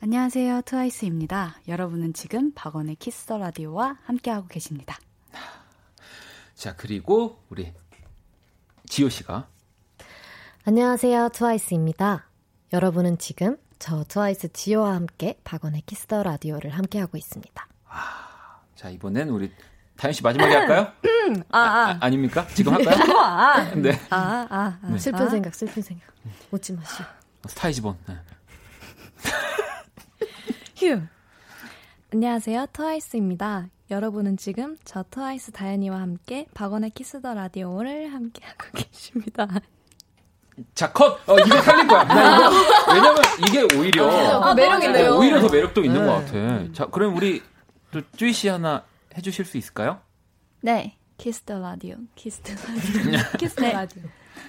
안녕하세요, 트와이스입니다. 여러분은 지금 박원의 키스 더 라디오와 함께하고 계십니다.
자, 그리고 우리 지효 씨가.
안녕하세요, 트와이스입니다. 여러분은 지금 저 트와이스 지효와 함께 박원의 키스 더 라디오를 함께 하고 있습니다.
아, 자, 이번엔 우리 다현 씨 마지막에 할까요? [CLEARS THROAT]
음, 아, 아.
아, 닙니까 지금 할까요? [LAUGHS]
아, [LAUGHS]
네.
아, 아, 아.
네. 슬픈 생각, 슬픈 생각. 웃지 마시오.
Star Is Born. 네. [LAUGHS]
휴. 안녕하세요. 트와이스입니다. 여러분은 지금 저 트와이스 다현이와 함께 박원의 키스 더 라디오를 함께 하고 계십니다.
자, 컷! 어, 이게 살릴 거야. 나 이거, [LAUGHS] 왜냐면 이게 오히려.
아, 매력있네요.
오히려 더 매력도 있는 네. 것 같아. 자, 그럼 우리 또 쯔위 씨 하나 해주실 수 있을까요?
네. 키스 더 라디오. 키스 더 라디오. 키스 더 라디오.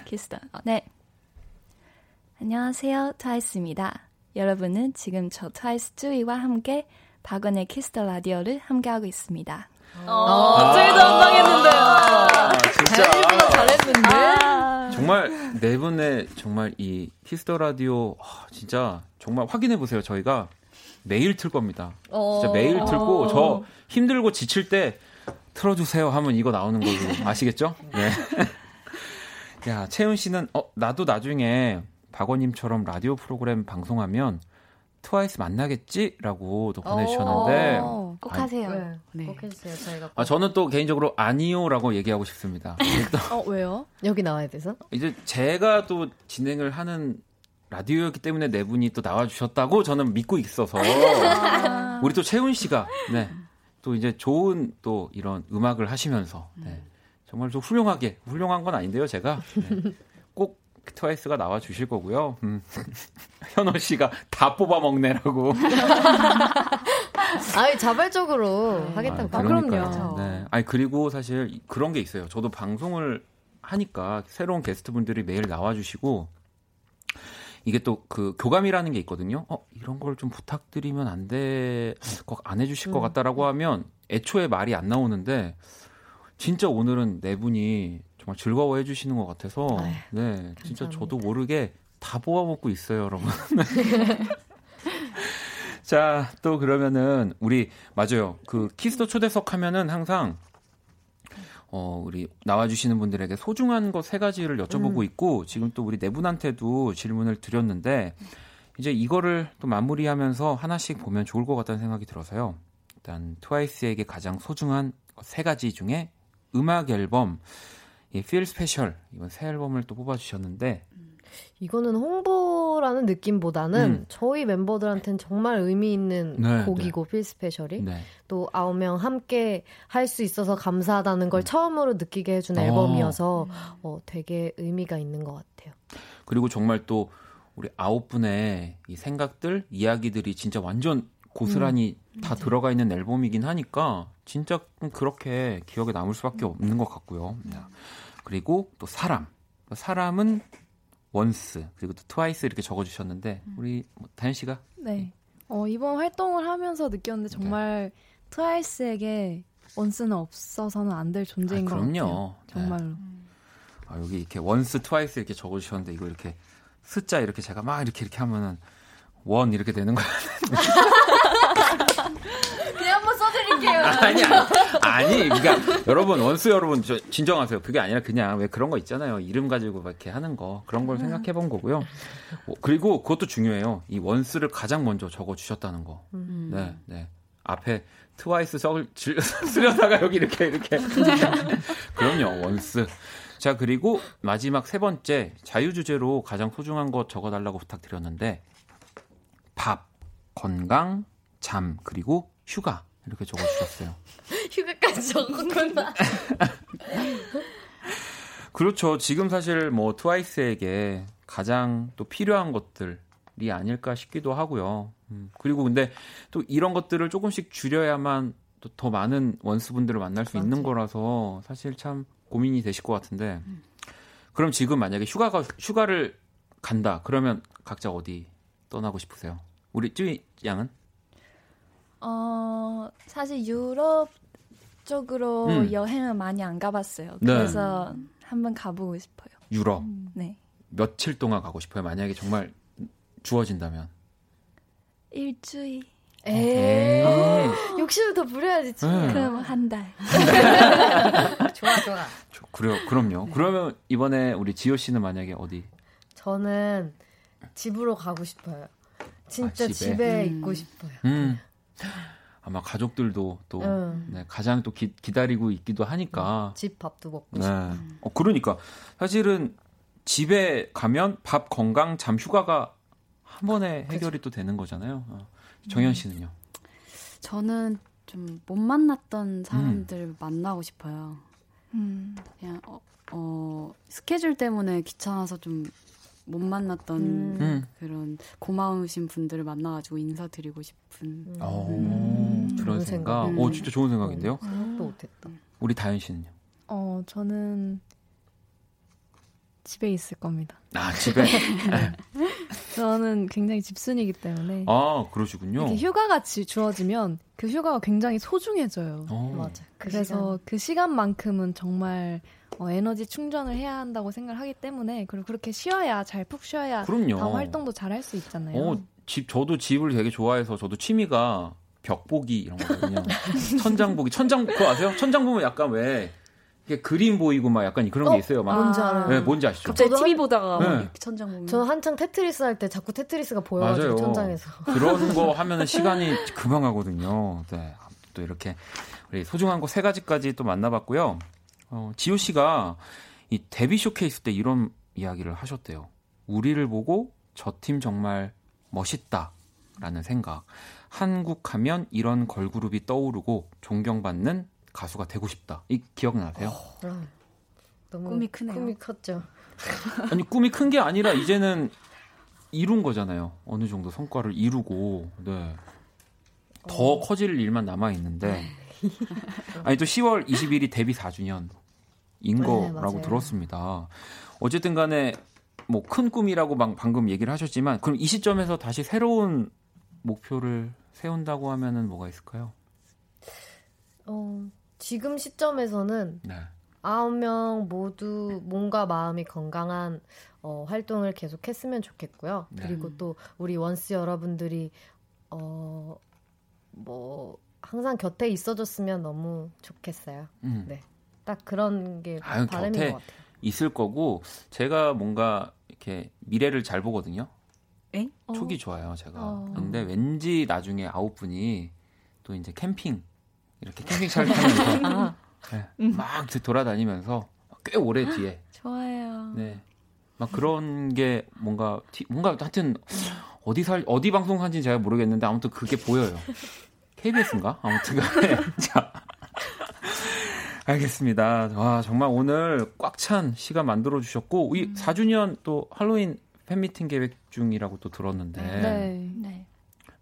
키스 더. 네. 안녕하세요. 트와이스입니다. 여러분은 지금 저 트와이스 쯔위와 함께 박원의 키스 더 라디오를 함께하고 있습니다.
어, 갑자기 당당했는데요.
아, 진짜.
잘했는데.
아. 정말 네 분의 정말 이 키스 더 라디오 아, 진짜 정말 확인해 보세요. 저희가 매일 틀 겁니다. 진짜 어. 매일 틀고 저 힘들고 지칠 때 틀어주세요 하면 이거 나오는 거고 아시겠죠? 네. [LAUGHS] 야 채은 씨는 어 나도 나중에 박원님처럼 라디오 프로그램 방송하면 트와이스 만나겠지라고 또 보내주셨는데
어, 꼭 하세요.
네, 네. 꼭 해주세요. 저희가
아 저는 또 개인적으로 아니요라고 얘기하고 싶습니다. [LAUGHS]
어 왜요?
여기 나와야 돼서?
이제 제가 또 진행을 하는 라디오였기 때문에 네 분이 또 나와주셨다고 저는 믿고 있어서 아. 우리 또 채훈 씨가 네. 또 이제 좋은 또 이런 음악을 하시면서 네. 정말 좀 훌륭하게 훌륭한 건 아닌데요 제가 네. 꼭 트와이스가 나와 주실 거고요. 음. [LAUGHS] 현호 씨가 다 뽑아 먹네라고. [LAUGHS]
아이 자발적으로 네. 하겠다고.
아, 그럼요.
네. 아니 그리고 사실 그런 게 있어요. 저도 방송을 하니까 새로운 게스트분들이 매일 나와 주시고 이게 또 그 교감이라는 게 있거든요. 어, 이런 걸 좀 부탁드리면 안 돼, 꼭안 해주실 음. 것 같다라고 하면 애초에 말이 안 나오는데 진짜 오늘은 네 분이 정말 즐거워해 주시는 것 같아서 아유, 네 진짜 감사합니다. 저도 모르게 다 뽑아 먹고 있어요, 여러분. [LAUGHS] 자, 또 그러면은 우리 맞아요. 그 키스 더 초대석 하면은 항상 어, 우리 나와주시는 분들에게 소중한 것 세 가지를 여쭤보고 음. 있고, 지금 또 우리 네 분한테도 질문을 드렸는데, 이제 이거를 또 마무리하면서 하나씩 보면 좋을 것 같다는 생각이 들어서요. 일단, 트와이스에게 가장 소중한 세 가지 중에 음악 앨범, 이 Feel Special 이번 새 앨범을 또 뽑아주셨는데
이거는 홍보라는 느낌보다는 음. 저희 멤버들한테는 정말 의미 있는 네, 곡이고 네. Feel Special이 네. 또 아홉 명 함께 할 수 있어서 감사하다는 걸 음. 처음으로 느끼게 해준 어. 앨범이어서 어, 되게 의미가 있는 것 같아요.
그리고 정말 또 우리 아홉 분의 이 생각들, 이야기들이 진짜 완전 고스란히 음. 다 들어가 있는 앨범이긴 하니까 진짜 그렇게 기억에 남을 수밖에 없는 것 같고요. 네. 그리고 또 사람. 사람은 원스 그리고 또 트와이스 이렇게 적어주셨는데 우리 뭐 다현 씨가
네 어, 이번 활동을 하면서 느꼈는데 정말 네. 트와이스에게 원스는 없어서는 안 될 존재인 아, 것 같아요. 정말로. 네.
아, 여기 이렇게 원스 트와이스 이렇게 적어주셨는데 이거 이렇게 숫자 이렇게 제가 막 이렇게 이렇게 하면은 원 이렇게 되는 거야.
써 [LAUGHS] 드릴게요. [LAUGHS]
아니, 아니, 아니, 그러니까 여러분 원수 여러분 저 진정하세요. 그게 아니라 그냥 왜 그런 거 있잖아요. 이름 가지고 이렇게 하는 거 그런 걸 생각해 본 거고요. 어, 그리고 그것도 중요해요. 이 원수를 가장 먼저 적어 주셨다는 거. 음. 네, 네. 앞에 트와이스 썩을 [LAUGHS] 쓰려다가 여기 이렇게 이렇게. [LAUGHS] 그럼요, 원스. 자, 그리고 마지막 세 번째 자유 주제로 가장 소중한 것 적어 달라고 부탁드렸는데 밥, 건강, 잠, 그리고 휴가 이렇게 적어주셨어요. [LAUGHS]
휴가까지 적었구나. [LAUGHS]
그렇죠. 지금 사실 뭐 트와이스에게 가장 또 필요한 것들이 아닐까 싶기도 하고요. 음, 그리고 근데 또 이런 것들을 조금씩 줄여야만 또 더 많은 원수분들을 만날 수 맞지. 있는 거라서 사실 참 고민이 되실 것 같은데 음. 그럼 지금 만약에 휴가가 휴가를 간다 그러면 각자 어디 떠나고 싶으세요? 우리 쯔이 양은?
어 사실 유럽 쪽으로 음. 여행을 많이 안 가봤어요. 네. 그래서 네. 한번 가보고 싶어요.
유럽.
음. 네.
며칠 동안 가고 싶어요. 만약에 정말 주어진다면.
일주일.
에이, 아. 욕심을 더 부려야지.
네. 그럼 한 달. [LAUGHS]
좋아, 좋아.
저, 그래요, 그럼요. 네. 그러면 이번에 우리 지효 씨는 만약에 어디?
저는 집으로 가고 싶어요. 진짜 아, 집에, 집에 음. 있고 싶어요.
음. 아마 가족들도 또 음. 네, 가장 또 기, 다리고 있기도 하니까
집 밥도 먹고 네. 싶고.
어, 그러니까 사실은 집에 가면 밥 건강 잠 휴가가 한 번에 해결이 그쵸. 또 되는 거잖아요. 어. 정현 씨는요?
저는 좀 못 만났던 사람들 음. 만나고 싶어요. 음. 그냥 어, 어, 스케줄 때문에 귀찮아서 좀 못 만났던 음. 음. 그런 고마우신 분들을 만나가지고 인사드리고 싶은 음.
오, 음. 그런 생각. 오, 어, 진짜 좋은 생각인데요.
생각도 못했다.
우리 다현 씨는요?
어, 저는 집에 있을 겁니다.
아, 집에? 네. [LAUGHS]
저는 굉장히 집순이기 때문에.
아, 그러시군요.
이렇게 휴가가 주어지면 그 휴가가 굉장히 소중해져요. 오.
어. 맞아.
그 그래서 시간. 그 시간만큼은 정말 어, 에너지 충전을 해야 한다고 생각을 하기 때문에 그리고 그렇게 쉬어야 잘 푹 쉬어야 그럼요. 다음 활동도 잘 할 수 있잖아요.
어, 집 저도 집을 되게 좋아해서 저도 취미가 벽보기 이런 거거든요. [LAUGHS] 천장 보기, 천장 그거 아세요? 천장 보면 약간 왜 이게 그림 보이고 막 약간 그런 게 어? 있어요. 막.
뭔지 알아요.
네, 뭔지 아시죠?
갑자기 TV 보다가 네. 천장 보면. 저 한창 테트리스 할 때 자꾸 테트리스가 보여가지고 맞아요. 천장에서.
그런 거 [LAUGHS] 하면은 시간이 금방 가거든요. 네. 또 이렇게 우리 소중한 거 세 가지까지 또 만나봤고요. 어, 지호 씨가 이 데뷔 쇼케이스 때 이런 이야기를 하셨대요. 우리를 보고 저 팀 정말 멋있다 라는 생각. 한국 하면 이런 걸그룹이 떠오르고 존경받는 가수가 되고 싶다. 이 기억나세요? 어,
너무 꿈이 크네요. 꿈이 컸죠.
아니 꿈이 큰 게 아니라 이제는 이룬 거잖아요. 어느 정도 성과를 이루고 네. 더 어. 커질 일만 남아 있는데 아니 또 10월 20일이 데뷔 4주년 인 거라고 네, 들었습니다. 어쨌든 간에 뭐 큰 꿈이라고 막 방금 얘기를 하셨지만 그럼 이 시점에서 다시 새로운 목표를 세운다고 하면은 뭐가 있을까요?
어, 지금 시점에서는 네. 아홉 명 모두 몸과 마음이 건강한 어, 활동을 계속했으면 좋겠고요. 네. 그리고 또 우리 원스 여러분들이 어, 뭐 항상 곁에 있어줬으면 너무 좋겠어요. 음. 네, 딱 그런 게 아유, 바람인 것 같아요.
있을 거고 제가 뭔가 이렇게 미래를 잘 보거든요.
에?
촉이 어. 좋아요, 제가. 어. 근데 왠지 나중에 아홉 분이 또 이제 캠핑 이렇게 캠핑차를 타면서 [LAUGHS] 아. 네, 음. 막 돌아다니면서 꽤 오래 뒤에
좋아요.
네. 막 그런 게 뭔가 뭔가 하여튼 어디 살 어디 방송한지는 제가 모르겠는데 아무튼 그게 보여요. [LAUGHS] KBS인가? 아무튼 간에 [LAUGHS] 자. 알겠습니다. 와, 정말 오늘 꽉 찬 시간 만들어 주셨고 이 4주년 음. 또 할로윈 팬미팅 계획 중이라고 또 들었는데 네. 네.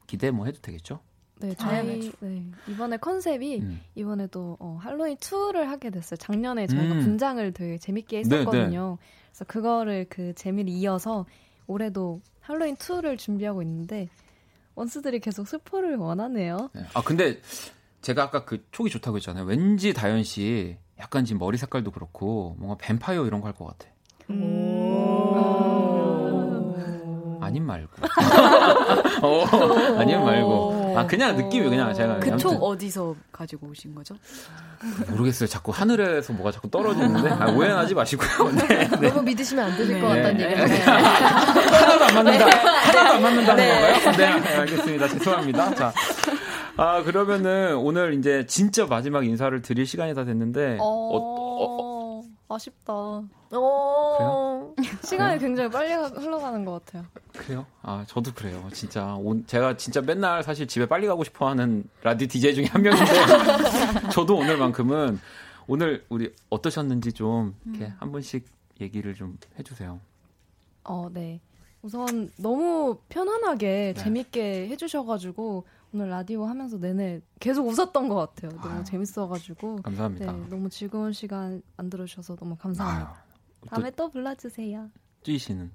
기대 뭐 해도 되겠죠?
네, 저희 네, 이번에 컨셉이 음. 이번에도 어, 할로윈 2를 하게 됐어요. 작년에 저희가 음. 분장을 되게 재밌게 했었거든요. 네, 네. 그래서 그거를 그 재미를 이어서 올해도 할로윈 2를 준비하고 있는데 원스들이 계속 스포를 원하네요. 네.
아 근데 제가 아까 그 촉이 좋다고 했잖아요. 왠지 다현 씨 약간 지금 머리 색깔도 그렇고 뭔가 뱀파이어 이런 거 할 것 같아. 음. 아님 말고. [LAUGHS] 어, 아님 말고. 아 그냥 느낌이 그냥 제가
그쪽 어디서 가지고 오신 거죠?
모르겠어요. 자꾸 하늘에서 뭐가 자꾸 떨어지는데 아, 오해하지 마시고요. [LAUGHS] 네,
네. 너무 믿으시면 안 되실 네. 것 같다는 네. 얘기죠.
하나도 안 맞는다. 하나도 안 맞는다는 네. 건가요? 네, 알겠습니다. 죄송합니다. 자. 아, 그러면은 오늘 이제 진짜 마지막 인사를 드릴 시간이 다 됐는데, 어... 어, 어,
아쉽다.
어.
시간이 굉장히 빨리 흘러가는 것 같아요.
그래요? 아, 저도 그래요. 진짜. 오, 제가 진짜 맨날 사실 집에 빨리 가고 싶어 하는 라디오 DJ 중에 한 명인데, [LAUGHS] 저도 오늘만큼은, 오늘 우리 어떠셨는지 좀, 이렇게 음. 한 분씩 얘기를 좀 해주세요.
어, 네. 우선 너무 편안하게 네. 재밌게 해주셔가지고, 오늘 라디오 하면서 내내 계속 웃었던 것 같아요. 너무 아유, 재밌어가지고.
감사합니다.
네, 너무 즐거운 시간 만들어주셔서 너무 감사합니다. 아유, 다음에 또, 또 불러주세요.
쯔이 씨는?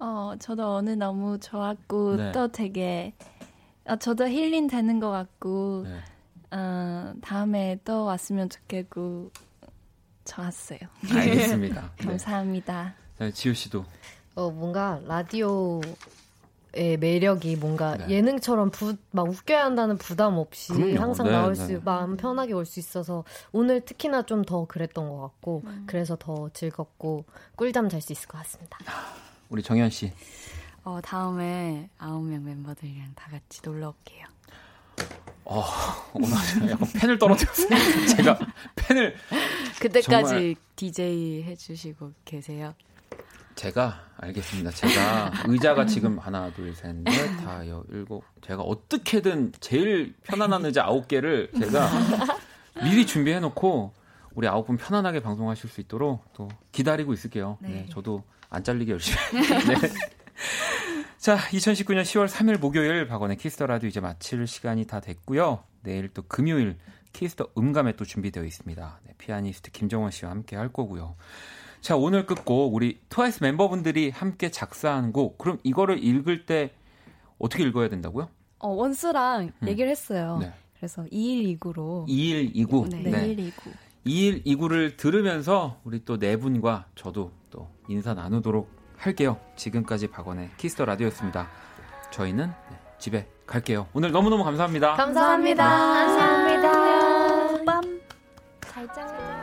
어, 저도 오늘 너무 좋았고, 네. 또 되게, 어, 저도 힐링 되는 것 같고, 네. 어, 다음에 또 왔으면 좋겠고, 좋았어요.
알겠습니다. [LAUGHS]
감사합니다.
네. 지우 씨도.
어, 뭔가 라디오 의 매력이 뭔가 네. 예능처럼 부, 막 웃겨야 한다는 부담 없이 그럼요. 항상 네, 나올 수 네. 마음 편하게 올 수 있어서 오늘 특히나 좀 더 그랬던 것 같고 음. 그래서 더 즐겁고 꿀잠 잘 수 있을 것 같습니다.
우리 정현 씨.
어 다음에 아홉 명 멤버들이랑 다 같이 놀러 올게요.
어, 오늘 약간 펜을 떨어뜨렸어요. [LAUGHS] 제가 펜을
그때까지 정말... DJ 해주시고 계세요.
제가 알겠습니다. 제가 [LAUGHS] 의자가 지금 하나, 둘, 셋, 넷, 다, 여, 일곱. 제가 어떻게든 제일 편안한 의자 아홉 개를 제가 [LAUGHS] 미리 준비해 놓고 우리 아홉 분 편안하게 방송하실 수 있도록 또 기다리고 있을게요. 네. 네 저도 안 잘리게 열심히. [LAUGHS] 네. 자, 2019년 10월 3일 목요일 박원의 키스 더 라디오 이제 마칠 시간이 다 됐고요. 내일 또 금요일 키스 더 음감회 또 준비되어 있습니다. 네, 피아니스트 김정원 씨와 함께 할 거고요. 자, 오늘 끝곡 우리 트와이스 멤버분들이 함께 작사한 곡. 그럼 이거를 읽을 때 어떻게 읽어야 된다고요?
어, 원스랑 음. 얘기를 했어요. 네. 그래서 2129로
2129.
네. 네. 2129.
2129를 들으면서 우리 또 네 분과 저도 또 인사 나누도록 할게요. 지금까지 박원의 키스 더 라디오였습니다. 저희는 네, 집에 갈게요. 오늘 너무너무 감사합니다.
감사합니다.
감사합니다.
빰. 잘 짱.
전